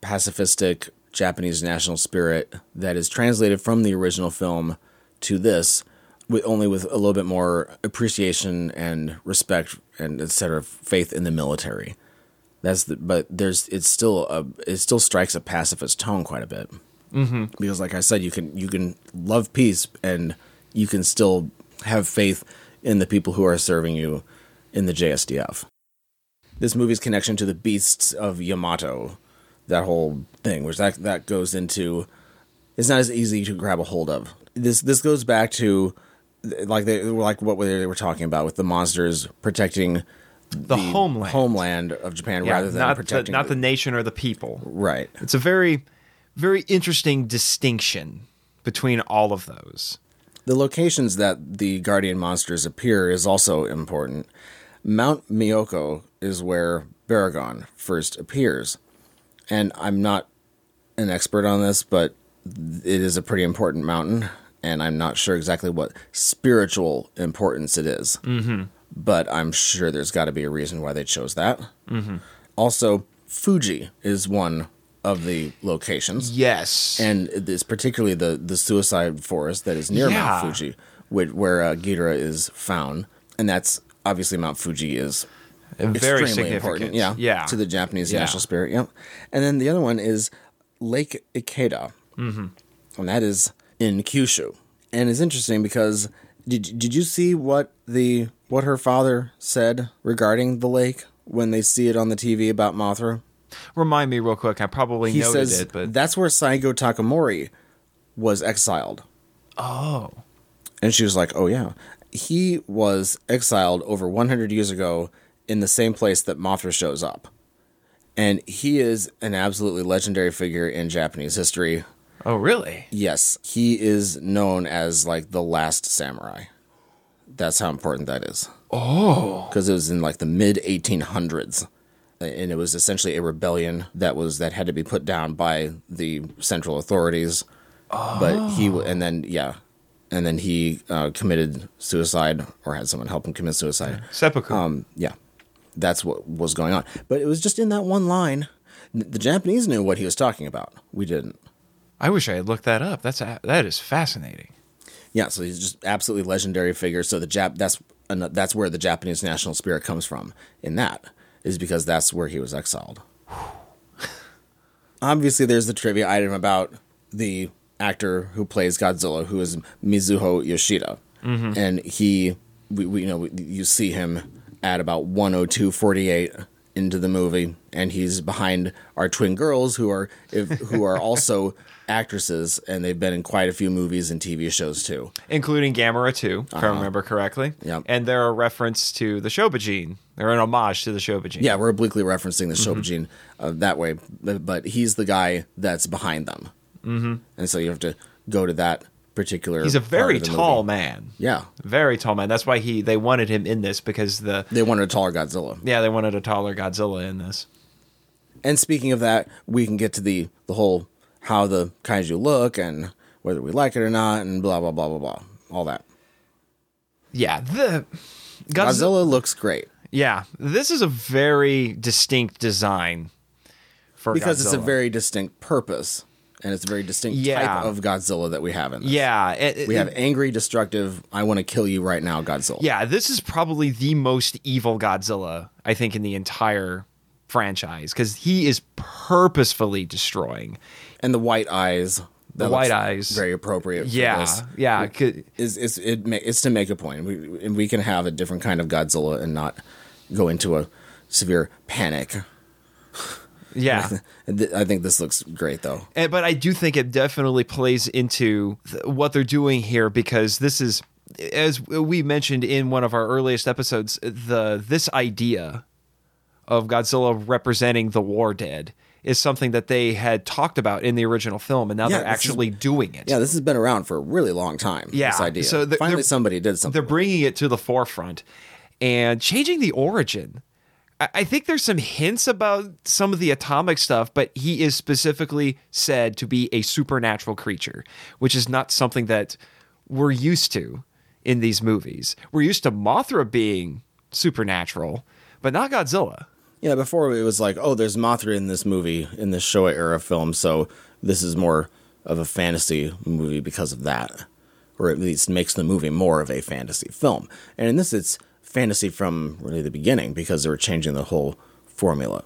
pacifistic Japanese national spirit that is translated from the original film to this, with only with a little bit more appreciation and respect and etc. faith in the military. That's the, but there's it's still a it still strikes a pacifist tone quite a bit mm-hmm. because like I said you can you can love peace and you can still have faith in the people who are serving you in the JSDF this movie's connection to the beasts of Yamato, that whole thing, which that that goes into, it's not as easy to grab a hold of. This this goes back to, like they like what they were talking about with the monsters protecting the, homeland. homeland of Japan Yeah, rather than not the, protecting not the nation or the people. right. It's a very, very interesting distinction between all of those. The locations that the guardian monsters appear is also important. Mount Myoko is where Baragon first appears. And I'm not an expert on this, but it is a pretty important mountain, and I'm not sure exactly what spiritual importance it is. Mm-hmm. But I'm sure there's got to be a reason why they chose that. Mm-hmm. Also, Fuji is one of the locations Yes. and it's particularly the the suicide forest that is near Yeah. Mount Fuji, which, where uh, Ghidorah is found, and that's obviously Mount Fuji is very extremely significant. important, yeah, Yeah. to the Japanese Yeah. national spirit, yeah. And then the other one is Lake Ikeda, mm-hmm. and that is in Kyushu, and it's interesting because did did you see what the what her father said regarding the lake when they see it on the TV about Mothra? Remind me real quick. I probably he noted says it, but that's where Saigo Takamori was exiled. oh, And she was like, "Oh yeah, he was exiled over 100 years ago in the same place that Mothra shows up, and he is an absolutely legendary figure in Japanese history. oh, really? Yes, he is known as like the last samurai. That's how important that is. Oh, because it was in like the mid 1800s and it was essentially a rebellion that was that had to be put down by the central authorities but he and then yeah and then he uh, committed suicide or had someone help him commit suicide. Seppuku. um yeah. That's what was going on. But it was just in that one line the japanese knew what he was talking about. We didn't. I wish I had looked that up. That's a, that is fascinating. yeah so he's just absolutely legendary figure. So the jap that's that's where the japanese national spirit comes from in that is because that's where he was exiled. Obviously there's the trivia item about the actor who plays godzilla who is mizuho yoshida and he we, we you know you see him at about 102.48 into the movie and he's behind our twin girls who are if, who are also actresses and they've been in quite a few movies and tv shows too including Gamera too, if I remember correctly. Yep. And they're a reference to the Shobijin. They're an homage to the Shobijin. Yeah, we're obliquely referencing the Mm-hmm. Uh, that way, but, but he's the guy that's behind them, mm-hmm. and so you have to go to that particular. He's a very tall movie. man. Yeah, Very tall man. That's why he they wanted him in this because the they wanted a taller Godzilla. yeah they wanted a taller Godzilla in this. And speaking of that, we can get to the the whole how the kaiju look and whether we like it or not, and blah blah blah blah blah, all that. Yeah, the Godzilla. Godzilla looks great Yeah, this is a very distinct design for because it's a very distinct purpose and it's a very distinct Yeah. type of Godzilla that we have in this. yeah. it- We it- have angry, destructive, I want to kill you right now Godzilla. Yeah, this is probably the most evil Godzilla I think in the entire franchise because he is purposefully destroying. And the white eyes. The white eyes. Very appropriate. For Yeah, this. yeah. 'cause- Is is it? It's to make a point. We and we can have a different kind of Godzilla and not go into a severe panic. Yeah. I think this looks great though. And, but I do think it definitely plays into th- what they're doing here because this is, as we mentioned in one of our earliest episodes, the this idea of Godzilla representing the war dead is something that they had talked about in the original film, and now Yeah, they're this is- actually doing it. Yeah, this has been around for a really long time. Yeah, this idea. so finally somebody did something. they're bringing it to the forefront and changing the origin. I- think there's some hints about some of the atomic stuff, but he is specifically said to be a supernatural creature, which is not something that we're used to in these movies. We're used to Mothra being supernatural, but not Godzilla. Yeah, before it was like, oh, there's Mothra in this movie, in this Showa era film, so this is more of a fantasy movie because of that. Or at least makes the movie more of a fantasy film. And in this, it's fantasy from really the beginning because they were changing the whole formula.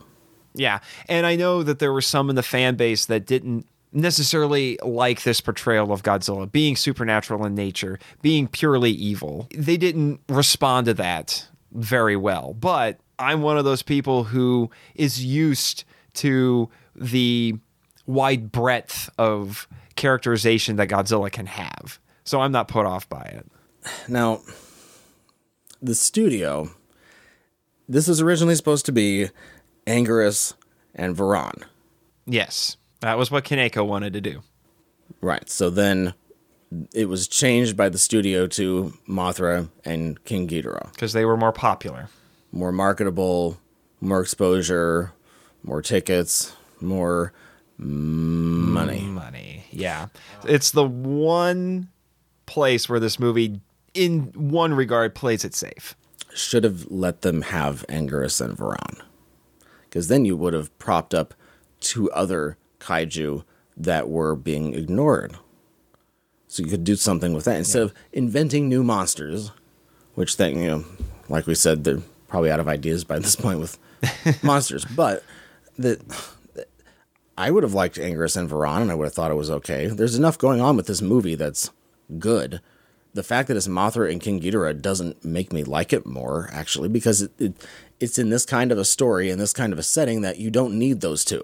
Yeah. And I know that there were some in the fan base that didn't necessarily like this portrayal of Godzilla being supernatural in nature, being purely evil. They didn't respond to that very well. But I'm one of those people who is used to the wide breadth of characterization that Godzilla can have. So I'm not put off by it. Now, the studio, this was originally supposed to be Anguirus and Varan. Yes. That was what Kaneko wanted to do. Right. So then it was changed by the studio to Mothra and King Ghidorah. Because they were more popular. More marketable, more exposure, more tickets, more money. money. Yeah. It's the one place where this movie, in one regard, plays it safe. Should have let them have Anguirus and Varan. Because then you would have propped up two other kaiju that were being ignored. So you could do something with that instead of inventing new monsters, which then, you know, like we said, they're probably out of ideas by this point with monsters. But the, I would have liked Anguirus and Varan, and I would have thought it was okay. There's enough going on with this movie that's good. The fact that it's Mothra and King Ghidorah doesn't make me like it more, actually, because it, it it's in this kind of a story and this kind of a setting that you don't need those two.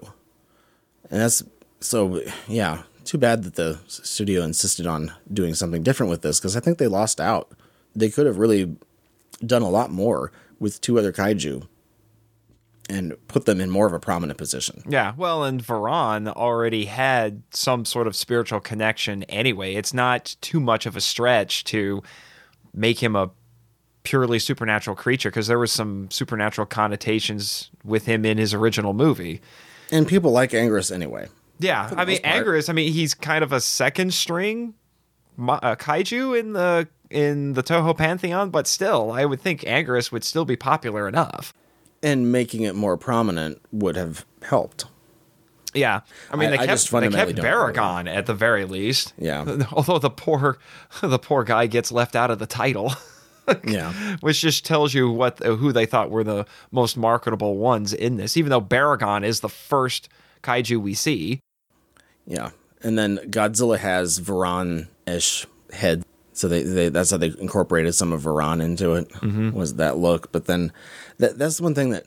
And that's so yeah. Too bad that the studio insisted on doing something different with this because I think they lost out. They could have really done a lot more with two other kaiju and put them in more of a prominent position. Yeah. Well, and Varan already had some sort of spiritual connection anyway. It's not too much of a stretch to make him a purely supernatural creature because there was some supernatural connotations with him in his original movie. And people like Anguirus anyway. Yeah, I mean, part. I mean, he's kind of a second string uh, kaiju in the in the Toho pantheon, but still, I would think Anguirus would still be popular enough. And making it more prominent would have helped. Yeah, I mean, I- they I kept just they kept. Baragon at the very least. Yeah. although the poor the poor guy gets left out of the title. Yeah. Which just tells you what who they thought were the most marketable ones in this, even though Baragon is the first kaiju we see. Yeah. And then Godzilla has Varan ish head. So they, they that's how they incorporated some of Varan into it, mm-hmm. was that look. But then that that's one thing that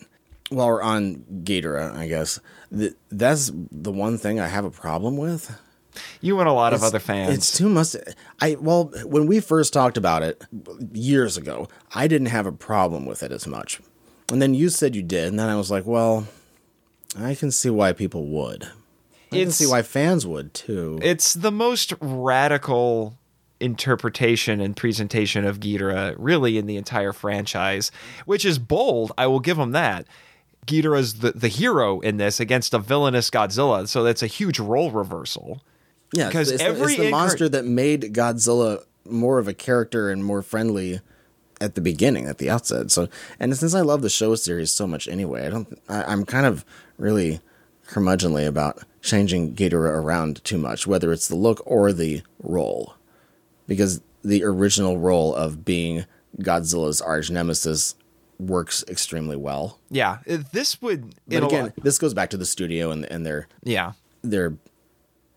while we're on Ghidorah, I guess, that, that's the one thing I have a problem with. You and a lot of other fans. It's too much. I well, when we first talked about it years ago, I didn't have a problem with it as much, and then you said you did, and then I was like, well, I can see why people would. I can see why fans would too. it's the most radical interpretation and presentation of Ghidorah really in the entire franchise, which is bold. I will give him that. Ghidorah's the, the hero in this against a villainous Godzilla. So that's a huge role reversal. Yeah, 'Cause it's, the- every it's the incar- monster that made Godzilla more of a character and more friendly at the beginning, at the outset. So, and since I love the Showa series so much anyway, I don't. I, I'm kind of really curmudgeonly about changing Ghidorah around too much, whether it's the look or the role, because the original role of being Godzilla's arch nemesis works extremely well. Yeah, this would. But again, this goes back to the studio and, and their yeah. their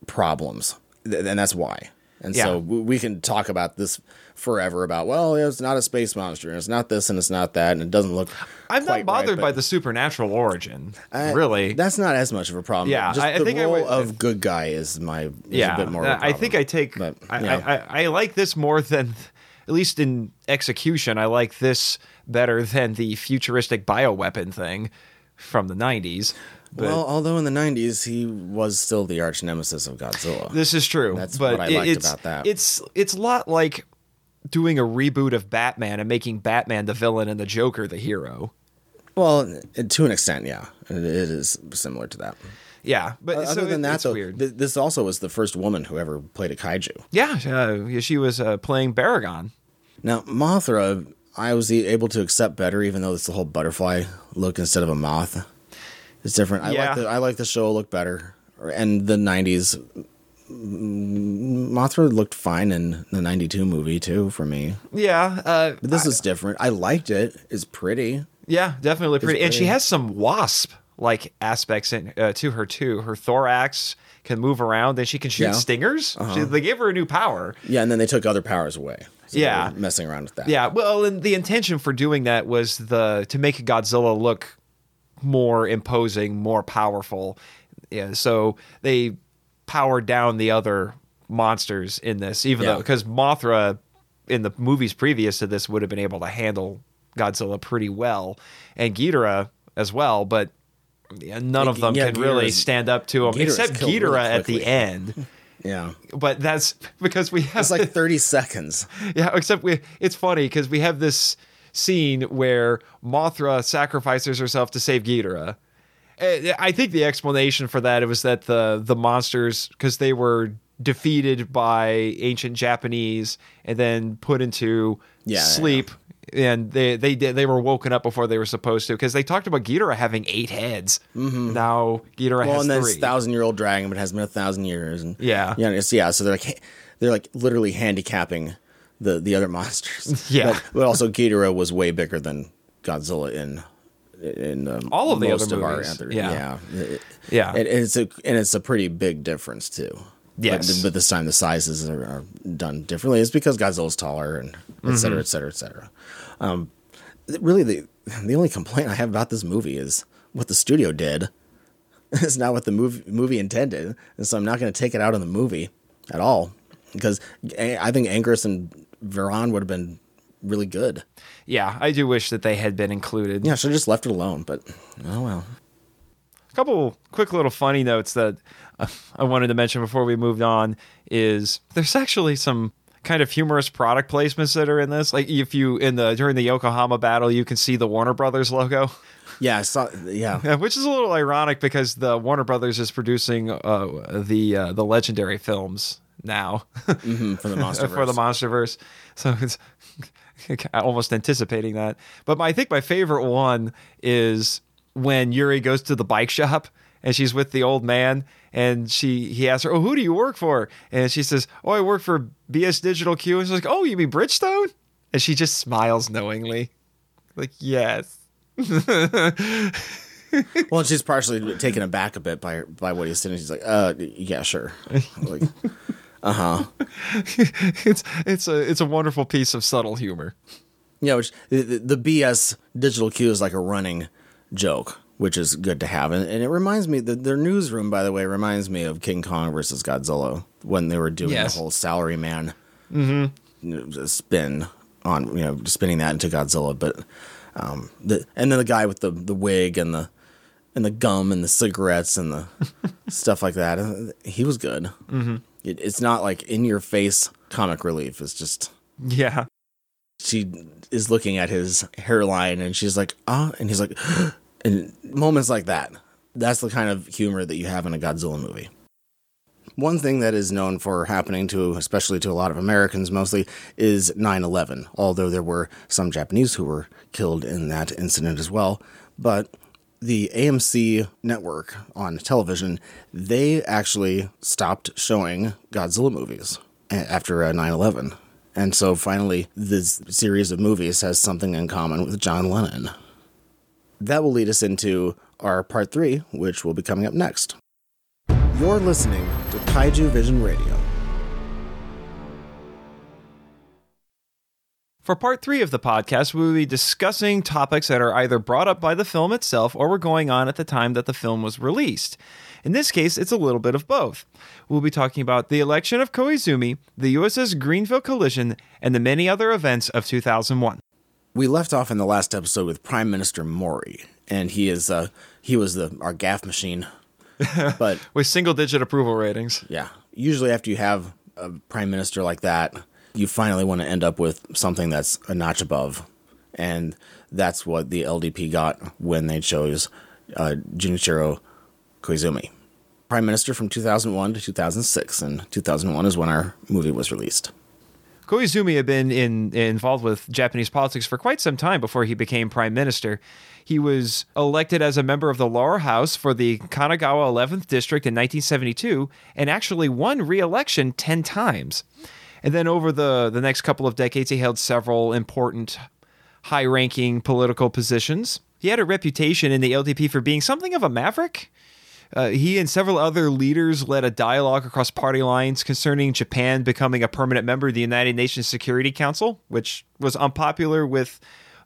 problems, and that's why. And Yeah. so we can talk about this forever about well, it's not a space monster, and it's not this, and it's not that, and it doesn't look. I'm not bothered right, by the supernatural origin. I- really. That's not as much of a problem. Yeah, just I- I the think I role would- of good guy is my is yeah, a bit more. I think. I take. But, I, yeah. I, I, I like this more than, at least in execution, I like this better than the futuristic bioweapon thing from the 90s. But well, although in the '90s he was still the arch nemesis of Godzilla. this is true. That's but what I liked about that. It's it's a lot like doing a reboot of Batman and making Batman the villain and the Joker the hero. well, to an extent, yeah, it, is similar to that. Yeah, but Other so than it- that, it's though, weird. th- this also was the first woman who ever played a kaiju. yeah, uh, she was uh, playing Baragon. Now, Mothra, I was able to accept better, even though it's the whole butterfly look instead of a moth. It's different. I Yeah. like the I like the show look better, and the '90s mm, Mothra looked fine in the '92 movie too for me. Yeah, uh, But this is different. I liked it. It's pretty. Yeah, definitely pretty. And she has some wasp like aspects in, uh, to her too. Her thorax can move around and she can shoot Yeah. Uh-huh. stingers. She, they gave her a new power. Yeah, and then they took other powers away. So Yeah. messing around with that. Yeah, well, and the intention for doing that was the to make Godzilla look more imposing, more powerful. Yeah, so they powered down the other monsters in this, even Yeah. though because Mothra in the movies previous to this would have been able to handle Godzilla pretty well, and Ghidorah as well, but none of them Yeah, can really stand up to him, Ghidorah's except killed really Ghidorah at the end. yeah. But that's because we have It's like 30 seconds. yeah, except we it's funny because we have this scene where Mothra sacrifices herself to save Ghidorah. Eh, I think the explanation for that it was that the the monsters because they were defeated by ancient Japanese and then put into Yeah, yeah, sleep. And they they they were woken up before they were supposed to because they talked about Ghidorah having eight heads. Now Ghidorah Well, has and three. thousand year old dragon, but it has been a thousand years, and Yeah. yeah, yeah. So they're like they're like literally handicapping the the other monsters. Yeah. but, but also Ghidorah was way bigger than Godzilla in in um, All of the other of our movies. other Yeah. yeah It- Yeah. and it's a and it's a pretty big difference too. Yes. but, but this time the sizes are, are done differently. It's because Godzilla's taller and et cetera, Mm-hmm. et cetera, et cetera. Um, really, the the only complaint I have about this movie is what the studio did. It's not what the movie movie intended, and so I'm not going to take it out on the movie at all because I I think Anguirus and Varan would have been really good. yeah, I do wish that they had been included. Yeah, should have just left it alone. But oh well. A couple quick little funny notes that uh, I wanted to mention before we moved on is there's actually some kind of humorous product placements that are in this. Like if you in the during the Yokohama battle, you can see the Warner Brothers logo, Yeah, I saw. Yeah, Yeah, which is a little ironic because the Warner Brothers is producing uh, the uh, the legendary films now mhm, for the monster. for the MonsterVerse. So it's almost anticipating that. But my, I think my favorite one is when Yuri goes to the bike shop and she's with the old man and she he asks her, "Oh, who do you work for?" And she says, "Oh, I work for BS Digital Q." And she's like, "Oh, you mean Bridgestone?" And she just smiles knowingly, like, "Yes." Well, she's partially taken aback a bit by by what he's saying. She's like, "Uh, yeah, sure." Like, it's it's a it's a wonderful piece of subtle humor. yeah, which the, the BS Digital Q is like a running joke, which is good to have, and, and it reminds me that their newsroom, by the way, reminds me of King Kong versus Godzilla when they were doing Yes. the whole salary man mm-hmm. spin on you know spinning that into Godzilla, but um, the and then the guy with the the wig and the and the gum and the cigarettes and the stuff like that. uh, He was good. Mm-hmm. It, it's not like in your face comic relief. It's just Yeah. she is looking at his hairline and she's like, ah, and he's like, And moments like that, that's the kind of humor that you have in a Godzilla movie. One thing that is known for happening to, especially to a lot of Americans mostly, is 9 11, although there were some Japanese who were killed in that incident as well. But the AMC network on television, they actually stopped showing Godzilla movies after uh, 9 11. And so finally, this series of movies has something in common with John Lennon. That will lead us into our part three, which will be coming up next. You're listening to Kaiju Vision Radio. For part three of the podcast, we will be discussing topics that are either brought up by the film itself or were going on at the time that the film was released. In this case, it's a little bit of both. We'll be talking about the election of Koizumi, the USS Greeneville collision, and the many other events of 2001. We left off in the last episode with Prime Minister Mori, and he is uh, he was the our gaffe machine. But With single digit approval ratings. yeah, usually after you have a prime minister like that, you finally want to end up with something that's a notch above, and that's what the LDP got when they chose uh, Junichiro Koizumi, prime minister from 2001 to 2006, and 2001 is when our movie was released. Koizumi had been in, involved with Japanese politics for quite some time before he became prime minister. He was elected as a member of the lower house for the Kanagawa 11th district in 1972 and actually won re-election 10 times. And then over the, the next couple of decades, he held several important high-ranking political positions. He had a reputation in the LDP for being something of a maverick. Uh, he and several other leaders led a dialogue across party lines concerning Japan becoming a permanent member of the United Nations Security Council, which was unpopular with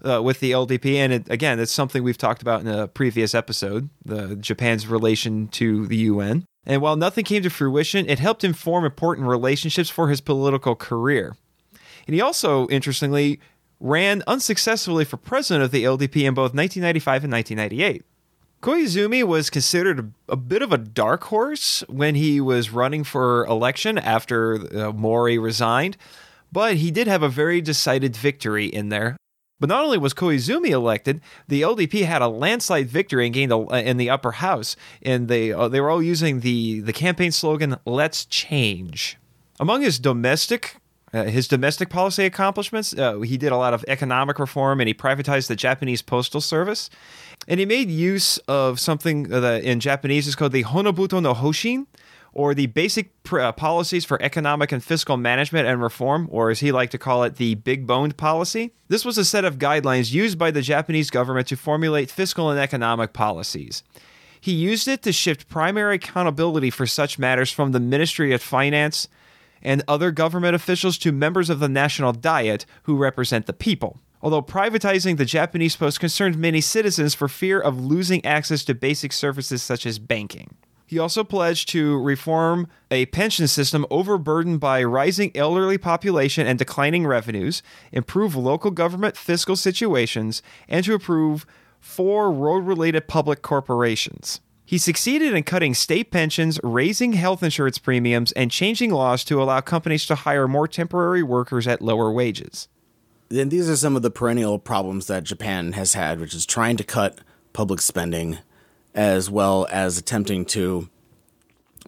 uh, with the LDP. And it, again, it's something we've talked about in a previous episode: the Japan's relation to the UN. And while nothing came to fruition, it helped him form important relationships for his political career. And he also, interestingly, ran unsuccessfully for president of the LDP in both 1995 and 1998. Koizumi was considered a, bit of a dark horse when he was running for election after uh, Mori resigned, but he did have a very decided victory in there. But not only was Koizumi elected, the LDP had a landslide victory and gained a, in the upper house, and they uh, they were all using the the campaign slogan "Let's change." Among his domestic uh, his domestic policy accomplishments, uh, he did a lot of economic reform and he privatized the Japanese postal service. And he made use of something that in Japanese is called the Honebuto no Hoshin, or the basic uh, policies for economic and fiscal management and reform, or as he liked to call it, the big boned policy. This was a set of guidelines used by the Japanese government to formulate fiscal and economic policies. He used it to shift primary accountability for such matters from the Ministry of Finance and other government officials to members of the National Diet who represent the people. Although privatizing the Japanese post concerned many citizens for fear of losing access to basic services such as banking. He also pledged to reform a pension system overburdened by rising elderly population and declining revenues, improve local government fiscal situations, and to approve four road related public corporations. He succeeded in cutting state pensions, raising health insurance premiums, and changing laws to allow companies to hire more temporary workers at lower wages. Then these are some of the perennial problems that Japan has had, which is trying to cut public spending as well as attempting to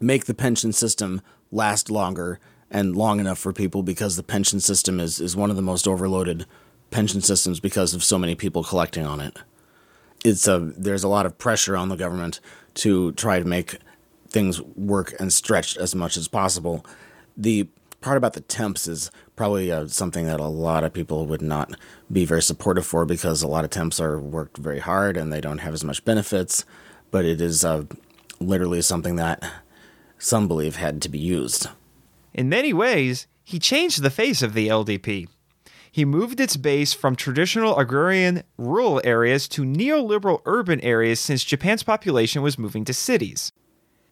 make the pension system last longer and long enough for people because the pension system is, is one of the most overloaded pension systems because of so many people collecting on it. It's a there's a lot of pressure on the government to try to make things work and stretch as much as possible. The part about the temps is probably uh, something that a lot of people would not be very supportive for because a lot of temps are worked very hard and they don't have as much benefits. But it is uh, literally something that some believe had to be used. In many ways, he changed the face of the LDP. He moved its base from traditional agrarian rural areas to neoliberal urban areas since Japan's population was moving to cities.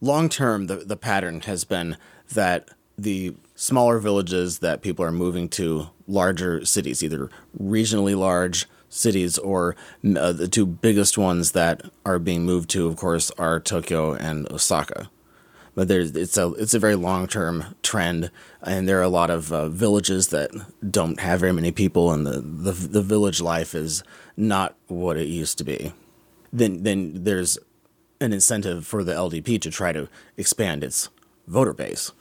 Long term, the, the pattern has been that the smaller villages that people are moving to larger cities, either regionally large cities or uh, the two biggest ones that are being moved to, of course, are Tokyo and Osaka. But there's it's a it's a very long term trend, and there are a lot of uh, villages that don't have very many people, and the, the the village life is not what it used to be. then then there's an incentive for the LDP to try to expand its voter base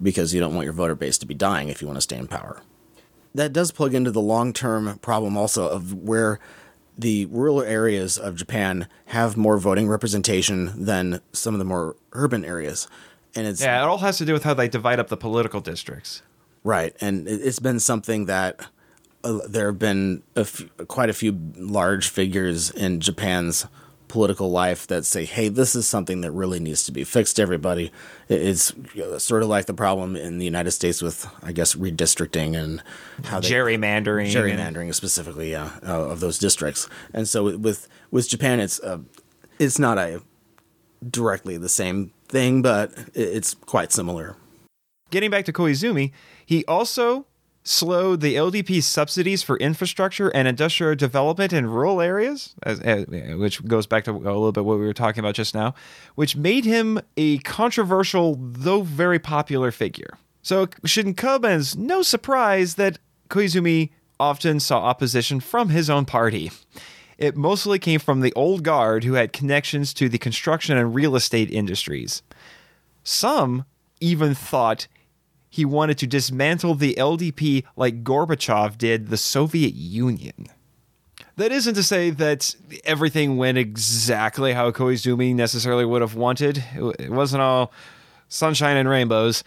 because you don't want your voter base to be dying if you want to stay in power. That does plug into the long term problem also of where the rural areas of Japan have more voting representation than some of the more urban areas. And it's Yeah, it all has to do with how they divide up the political districts. Right, and it- it's been something that uh, there have been a f- quite a few large figures in Japan's political life that say, "Hey, this is something that really needs to be fixed." Everybody, it's sort of like the problem in the United States with, I guess, redistricting and how they Gerrymandering. gerrymandering specifically, yeah, uh, of those districts. And so with with Japan, it's uh, it's not a directly the same thing, but it's quite similar. Getting back to Koizumi, he also slowed the LDP's subsidies for infrastructure and industrial development in rural areas, as, eh, as- which goes back to a little bit what we were talking about just now, which made him a controversial, though very popular figure. So shouldn't come as no surprise that Koizumi often saw opposition from his own party. It mostly came from the old guard who had connections to the construction and real estate industries. Some even thought he wanted to dismantle the LDP like Gorbachev did the Soviet Union. That isn't to say that everything went exactly how Koizumi necessarily would have wanted. It wasn't all sunshine and rainbows.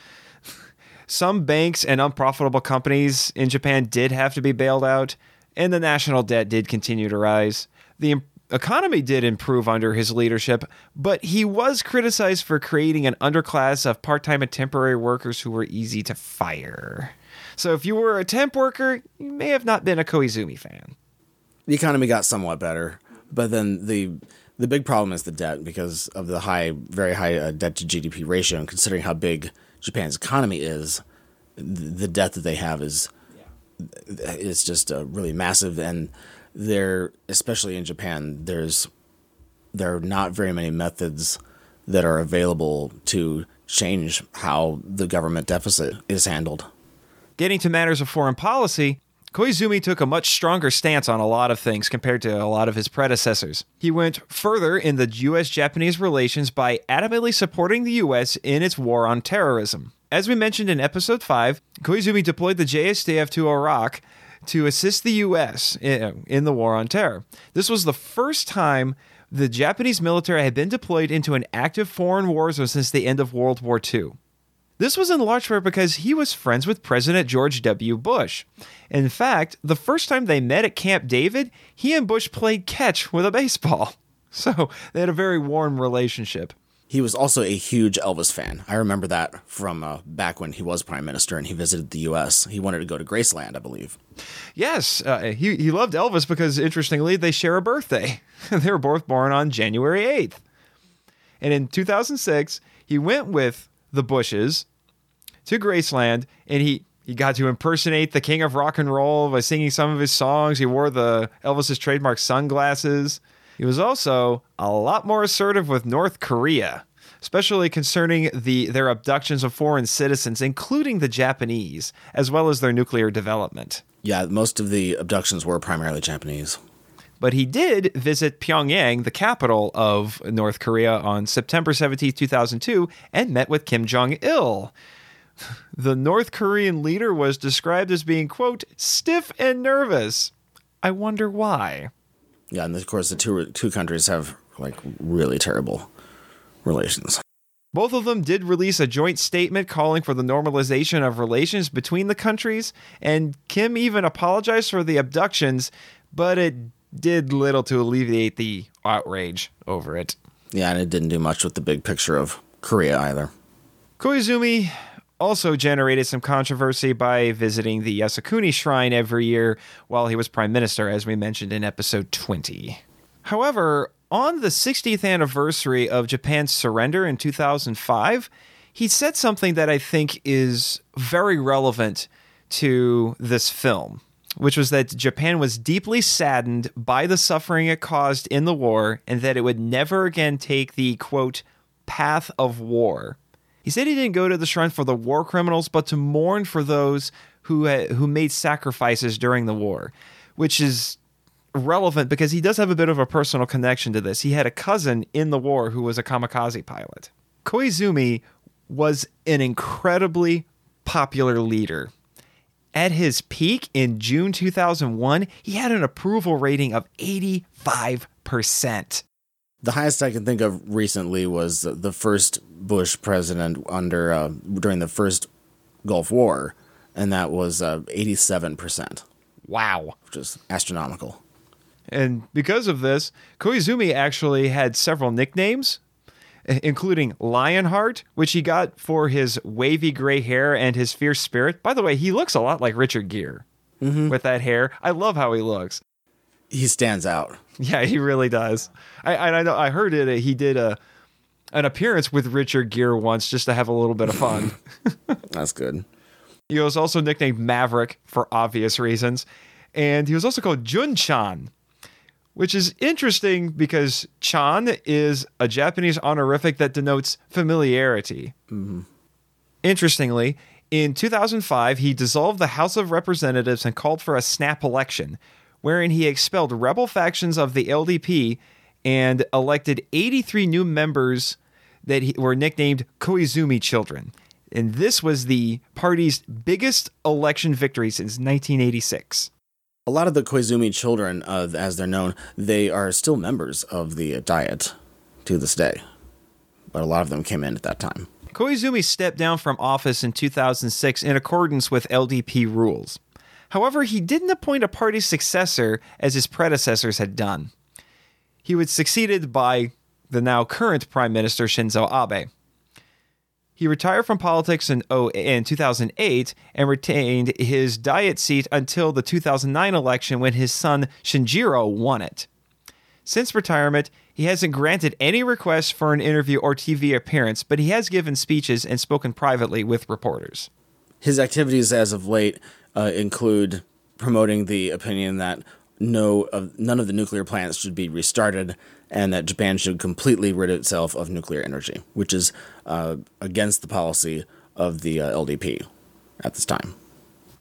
Some banks and unprofitable companies in Japan did have to be bailed out, and the national debt did continue to rise. The economy did improve under his leadership, but he was criticized for creating an underclass of part time and temporary workers who were easy to fire. So if you were a temp worker, you may have not been a Koizumi fan. the economy got somewhat better, but then the the big problem is the debt because of the high, very high uh, debt to GDP ratio, and considering how big Japan's economy is, th- the debt that they have is is just uh, really massive, and there, especially in Japan, there's there are not very many methods that are available to change how the government deficit is handled. Getting to matters of foreign policy, Koizumi took a much stronger stance on a lot of things compared to a lot of his predecessors. He went further in the US Japanese relations by adamantly supporting the US in its war on terrorism. As we mentioned in episode 5, Koizumi deployed the JSDF to Iraq to assist the US in, in the war on terror. This was the first time the Japanese military had been deployed into an active foreign war zone since the end of World War II. This was in large part because he was friends with President George W. Bush. In fact, the first time they met at Camp David, he and Bush played catch with a baseball. So they had a very warm relationship. He was also a huge Elvis fan. I remember that from uh, back when he was prime minister and he visited the U.S. He wanted to go to Graceland, I believe. Yes, uh, he, he loved Elvis because, interestingly, they share a birthday. they were both born on January 8th. And in 2006, he went with the Bushes to Graceland and he, he got to impersonate the king of rock and roll by singing some of his songs. He wore the Elvis's trademark sunglasses. He was also a lot more assertive with North Korea, especially concerning the their abductions of foreign citizens, including the Japanese, as well as their nuclear development. Yeah, most of the abductions were primarily Japanese. But he did visit Pyongyang, the capital of North Korea, on September 17, 2002, and met with Kim Jong il. The North Korean leader was described as being, quote, stiff and nervous. I wonder why. Yeah, and of course the two two countries have like really terrible relations. Both of them did release a joint statement calling for the normalization of relations between the countries, and Kim even apologized for the abductions, but it did little to alleviate the outrage over it. Yeah, and it didn't do much with the big picture of Korea either. Koizumi also generated some controversy by visiting the Yasukuni Shrine every year while he was prime minister, as we mentioned in episode 20. However, on the 60th anniversary of Japan's surrender in 2005, he said something that I think is very relevant to this film, which was that Japan was deeply saddened by the suffering it caused in the war and that it would never again take the quote, path of war. He said he didn't go to the shrine for the war criminals, but to mourn for those who who made sacrifices during the war, which is relevant because he does have a bit of a personal connection to this. He had a cousin in the war who was a kamikaze pilot. Koizumi was an incredibly popular leader. At his peak in June 2001, he had an approval rating of 85%. The highest I can think of recently was the first Bush president under uh, during the first Gulf War, and that was uh, 87%, Wow. which is astronomical. And because of this, Koizumi actually had several nicknames, including Lionheart, which he got for his wavy gray hair and his fierce spirit. By the way, he looks a lot like Richard Gere with that hair. I love how he looks. He stands out. Yeah, he really does. I I, I know I heard it. uh, He did a an appearance with Richard Gere once just to have a little bit of fun. That's good. he was also nicknamed Maverick for obvious reasons, and he was also called Jun-chan, which is interesting because Chan is a Japanese honorific that denotes familiarity. Mm-hmm. Interestingly, in 2005, he dissolved the House of Representatives and called for a snap election, wherein he expelled rebel factions of the LDP and elected 83 new members that he, were nicknamed Koizumi children. And this was the party's biggest election victory since 1986. A lot of the Koizumi children, uh, as they're known, they are still members of the Diet to this day. But a lot of them came in at that time. Koizumi stepped down from office in 2006 in accordance with LDP rules. However, he didn't appoint a party successor as his predecessors had done. He was succeeded by the now current Prime Minister Shinzo Abe. He retired from politics in, oh, in 2008 and retained his diet seat until the 2009 election when his son Shinjiro won it. Since retirement, he hasn't granted any requests for an interview or TV appearance, but he has given speeches and spoken privately with reporters. His activities as of late uh, include promoting the opinion that no of none of the nuclear plants should be restarted, and that Japan should completely rid itself of nuclear energy, which is uh, against the policy of the uh, LDP at this time.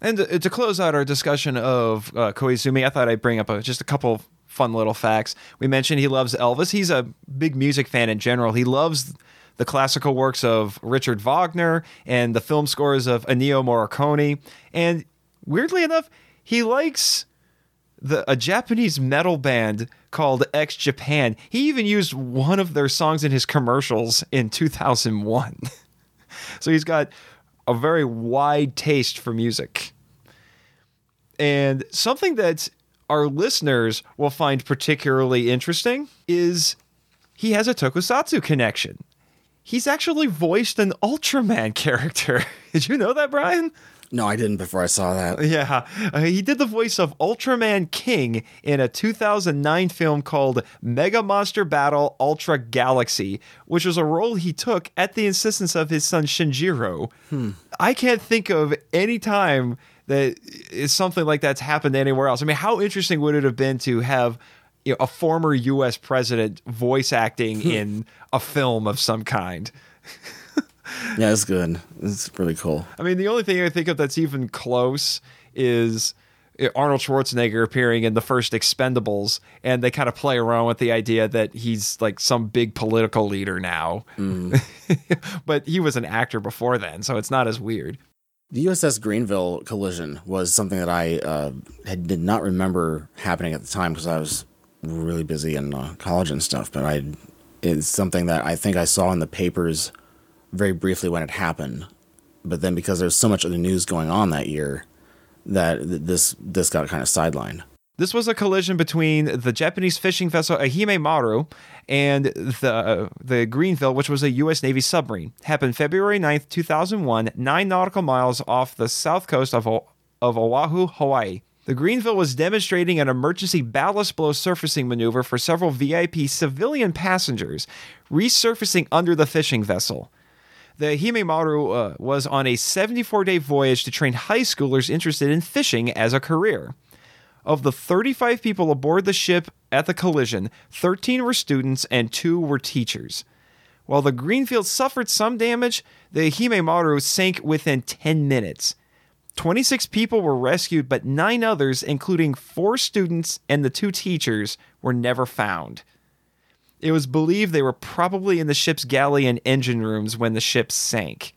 And to, to close out our discussion of uh, Koizumi, I thought I'd bring up a, just a couple fun little facts. We mentioned he loves Elvis. He's a big music fan in general. He loves the classical works of Richard Wagner and the film scores of Ennio Morricone. And weirdly enough, he likes the a Japanese metal band called X Japan. He even used one of their songs in his commercials in 2001. so he's got a very wide taste for music. And something that our listeners will find particularly interesting is he has a tokusatsu connection. He's actually voiced an Ultraman character. Did you know that, Brian? No, I didn't before I saw that. Yeah, uh, he did the voice of Ultraman King in a 2009 film called Mega Monster Battle Ultra Galaxy, which was a role he took at the insistence of his son Shinjiro. I can't think of any time that is something like that's happened anywhere else. I mean, how interesting would it have been to have you know, a former U.S. president voice acting in a film of some kind? Yeah, it's good. It's really cool. I mean, the only thing I think of that's even close is Arnold Schwarzenegger appearing in the first Expendables, and they kind of play around with the idea that he's like some big political leader now. but he was an actor before then, so it's not as weird. The USS Greeneville collision was something that I uh, had, did not remember happening at the time because I was really busy in uh, college and stuff. But I, it's something that I think I saw in the papers very briefly when it happened. But then because there's so much other news going on that year, that this this got kind of sidelined. This was a collision between the Japanese fishing vessel Ehime Maru and the uh, the Greeneville, which was a U.S. Navy submarine. Happened February 9th, 2001, nine nautical miles off the south coast of, O- of Oahu, Hawaii. The Greeneville was demonstrating an emergency ballast blow surfacing maneuver for several VIP civilian passengers, resurfacing under the fishing vessel. The Himemaru uh, was on a 74 day voyage to train high schoolers interested in fishing as a career. Of the 35 people aboard the ship at the collision, 13 were students and 2 were teachers. While the Greeneville suffered some damage, the Himemaru sank within 10 minutes. 26 people were rescued, but nine others, including four students and the two teachers, were never found. It was believed they were probably in the ship's galley and engine rooms when the ship sank.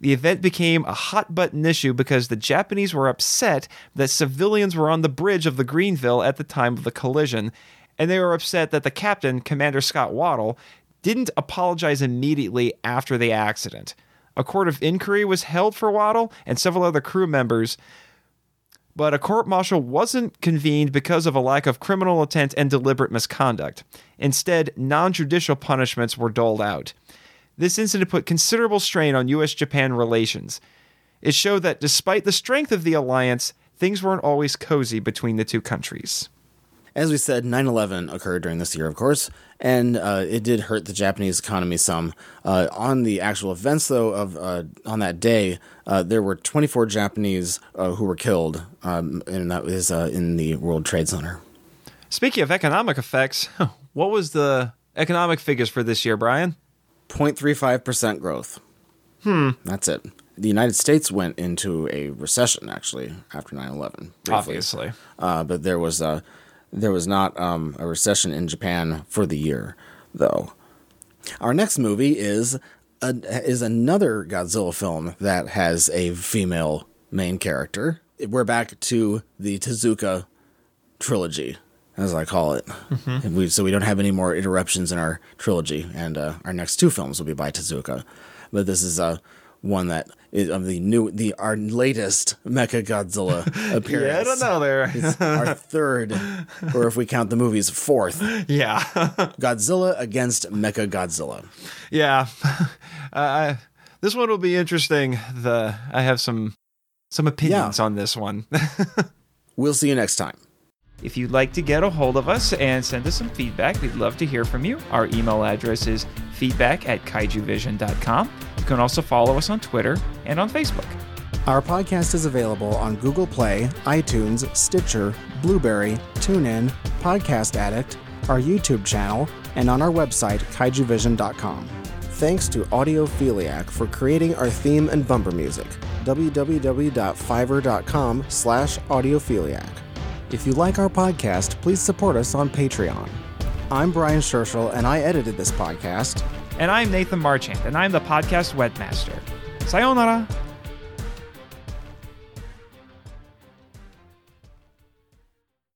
The event became a hot button issue because the Japanese were upset that civilians were on the bridge of the Greeneville at the time of the collision, and they were upset that the captain, Commander Scott Waddle, didn't apologize immediately after the accident. A court of inquiry was held for Waddle and several other crew members, but a court martial wasn't convened because of a lack of criminal intent and deliberate misconduct. Instead, non judicial punishments were doled out. This incident put considerable strain on US Japan relations. It showed that despite the strength of the alliance, things weren't always cozy between the two countries. As we said, 9 11 occurred during this year, of course, and uh, it did hurt the Japanese economy some. Uh, on the actual events, though, of uh, on that day, uh, there were 24 Japanese uh, who were killed, um, and that was uh, in the World Trade Center. Speaking of economic effects, what was the economic figures for this year, Brian? 0.35% growth. Hmm. That's it. The United States went into a recession, actually, after 9 11. Obviously. but there was a there was not um, a recession in Japan for the year, though. Our next movie is a, is another Godzilla film that has a female main character. We're back to the Tezuka trilogy, as I call it. Mm-hmm. We, so we don't have any more interruptions in our trilogy, and uh, our next two films will be by Tezuka. But this is a one that is of the new the our latest Mecha Godzilla appearance. yeah, I don't know there. it's our third, or if we count the movies, fourth. Yeah. Godzilla against Mecha Godzilla. Yeah. Uh, this one will be interesting. The I have some some opinions yeah. on this one. we'll see you next time. If you'd like to get a hold of us and send us some feedback, we'd love to hear from you. Our email address is feedback at kaijuvision.com. You can also follow us on Twitter and on Facebook. Our podcast is available on Google Play, iTunes, Stitcher, Blubrry, TuneIn, Podcast Addict, our YouTube channel, and on our website, kaijuvision.com. Thanks to Audiophiliac for creating our theme and bumper music. www.fiverr.com slash audiophiliac. If you like our podcast, please support us on Patreon. I'm Brian Scherschel, and I edited this podcast. And I'm Nathan Marchand, and I'm the podcast webmaster. Sayonara!